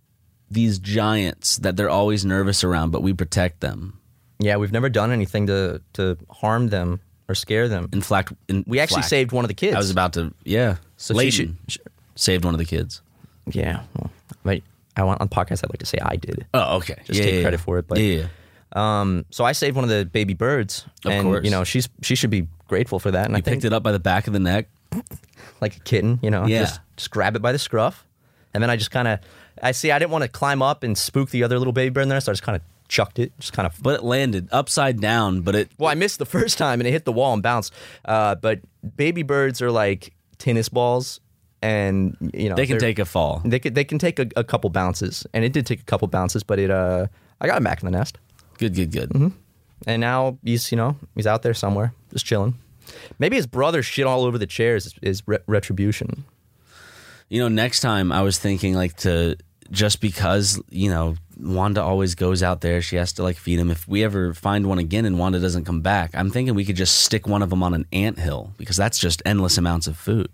B: these giants that they're always nervous around, but we protect them.
A: Yeah, we've never done anything to to harm them or scare them.
B: In fact, in
A: We actually
B: flack-
A: saved one of the kids.
B: I was about to yeah.
A: So
B: So
A: she
B: should saved one of the kids.
A: Yeah, well, but I want on podcast. I'd like to say I did.
B: Oh, okay.
A: Just
B: Yeah,
A: take
B: yeah,
A: credit
B: yeah.
A: for it. But
B: yeah,
A: um, so I saved one of the baby birds,
B: Of
A: and
B: course.
A: you know she's she should be grateful for that. And I
B: you
A: think
B: picked it up by the back of the neck.
A: like a kitten, you know,
B: Yeah.
A: just just grab it by the scruff, and then I just kind of I see I didn't want to climb up and spook the other little baby bird in there, so I just kind of chucked it, just kind of.
B: But it landed upside down. But it
A: Well, I missed the first time and it hit the wall and bounced. Uh, but baby birds are like tennis balls, and you know
B: they can take a fall.
A: They can they can take a, a couple bounces, and it did take a couple bounces, but it uh I got him back in the nest,
B: Good, good, good.
A: Mm-hmm. and now he's you know he's out there somewhere just chilling. Maybe his brother shit all over the chairs is, is re- retribution.
B: You know, next time I was thinking like to just because you know Wanda always goes out there, she has to like feed him. If we ever find one again and Wanda doesn't come back, I'm thinking we could just stick one of them on an ant hill because that's just endless amounts of food.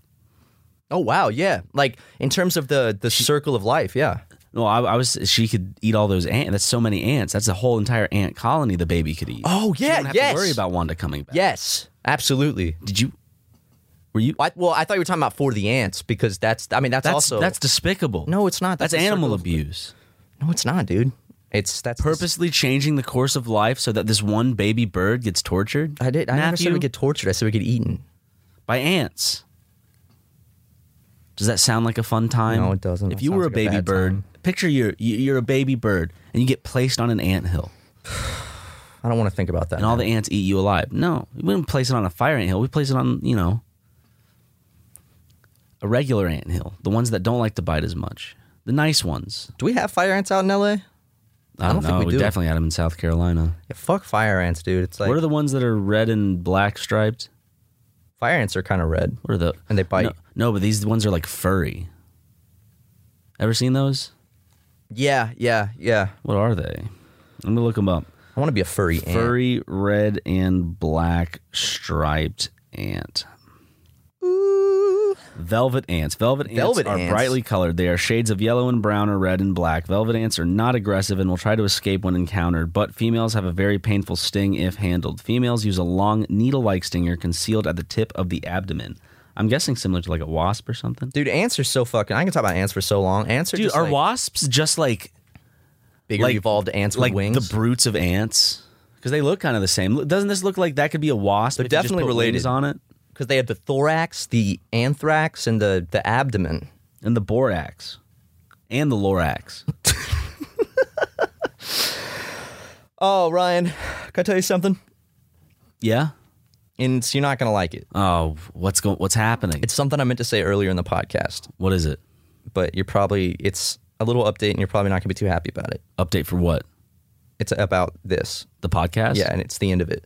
A: Oh wow, yeah. Like in terms of the the circle of life, yeah.
B: No, I, I was. She could eat all those ants. That's so many ants. That's a whole entire ant colony the baby could eat.
A: Oh
B: She
A: yeah,
B: don't have
A: yes.
B: to worry about Wanda coming back.
A: Yes, absolutely.
B: Did you? Were you?
A: I, well, I thought you were talking about for the ants because that's. I mean, that's,
B: That's
A: also
B: that's despicable.
A: no, it's not.
B: that's,
A: a
B: animal abuse.
A: No, it's not, dude. It's that's
B: Purposely changing the course of life so that this one baby bird gets tortured.
A: I did. I never said
B: Matthew?
A: we get tortured. I said we get eaten.
B: by ants. Does that sound like a fun time?
A: No, it doesn't.
B: If you were a
A: sounds like a
B: baby
A: bad
B: bird, picture you're you- you're a baby bird and you get placed on an ant hill,
A: I don't want to think about that.
B: and all the ants eat you alive. No, we wouldn't place it on a fire ant hill. We place it on you know a regular ant hill, the ones that don't like to bite as much, the nice ones.
A: do we have fire ants out in L.A.?
B: I don't,
A: don't think
B: know.
A: we
B: we
A: do.
B: definitely had them in South Carolina.
A: Yeah, fuck fire ants, dude. It's like
B: what are the ones that are red and black striped?
A: Fire ants are kind of red.
B: What are the
A: And they bite.
B: No, no, but these ones are like furry. Ever seen those?
A: Yeah, yeah, yeah.
B: What are they? I'm gonna look them up.
A: I want to be a furry ant.
B: Furry red and black striped ant. Velvet ants. Velvet ants
A: Velvet
B: are
A: ants.
B: brightly colored. They are shades of yellow and brown or red and black. Velvet ants are not aggressive and will try to escape when encountered, but females have a very painful sting if handled. Females use a long needle-like stinger concealed at the tip of the abdomen. I'm guessing similar to like a wasp or something.
A: Dude, ants are so fucking. I can talk about ants for so long. Ants are
B: Dude,
A: just
B: are
A: like
B: wasps just like
A: bigger
B: like-
A: evolved ants
B: like
A: with wings.
B: the brutes of ants? Because they look kind of the same. Doesn't this look like that could be a wasp?
A: They're
B: if you just
A: definitely
B: put
A: related.
B: wings on it.
A: Because they have the thorax, the anthrax, and the the abdomen.
B: and the borax and the lorax.
A: Oh, Ryan, can I tell you something?
B: yeah.
A: And it's- you're not gonna like it.
B: Oh, what's going? What's happening?
A: It's something I meant to say earlier in the podcast,
B: what is it?
A: but you're probably it's a little update, and you're probably not gonna be too happy about it.
B: Update for what?
A: It's about this,
B: The podcast?
A: yeah, and it's the end of it.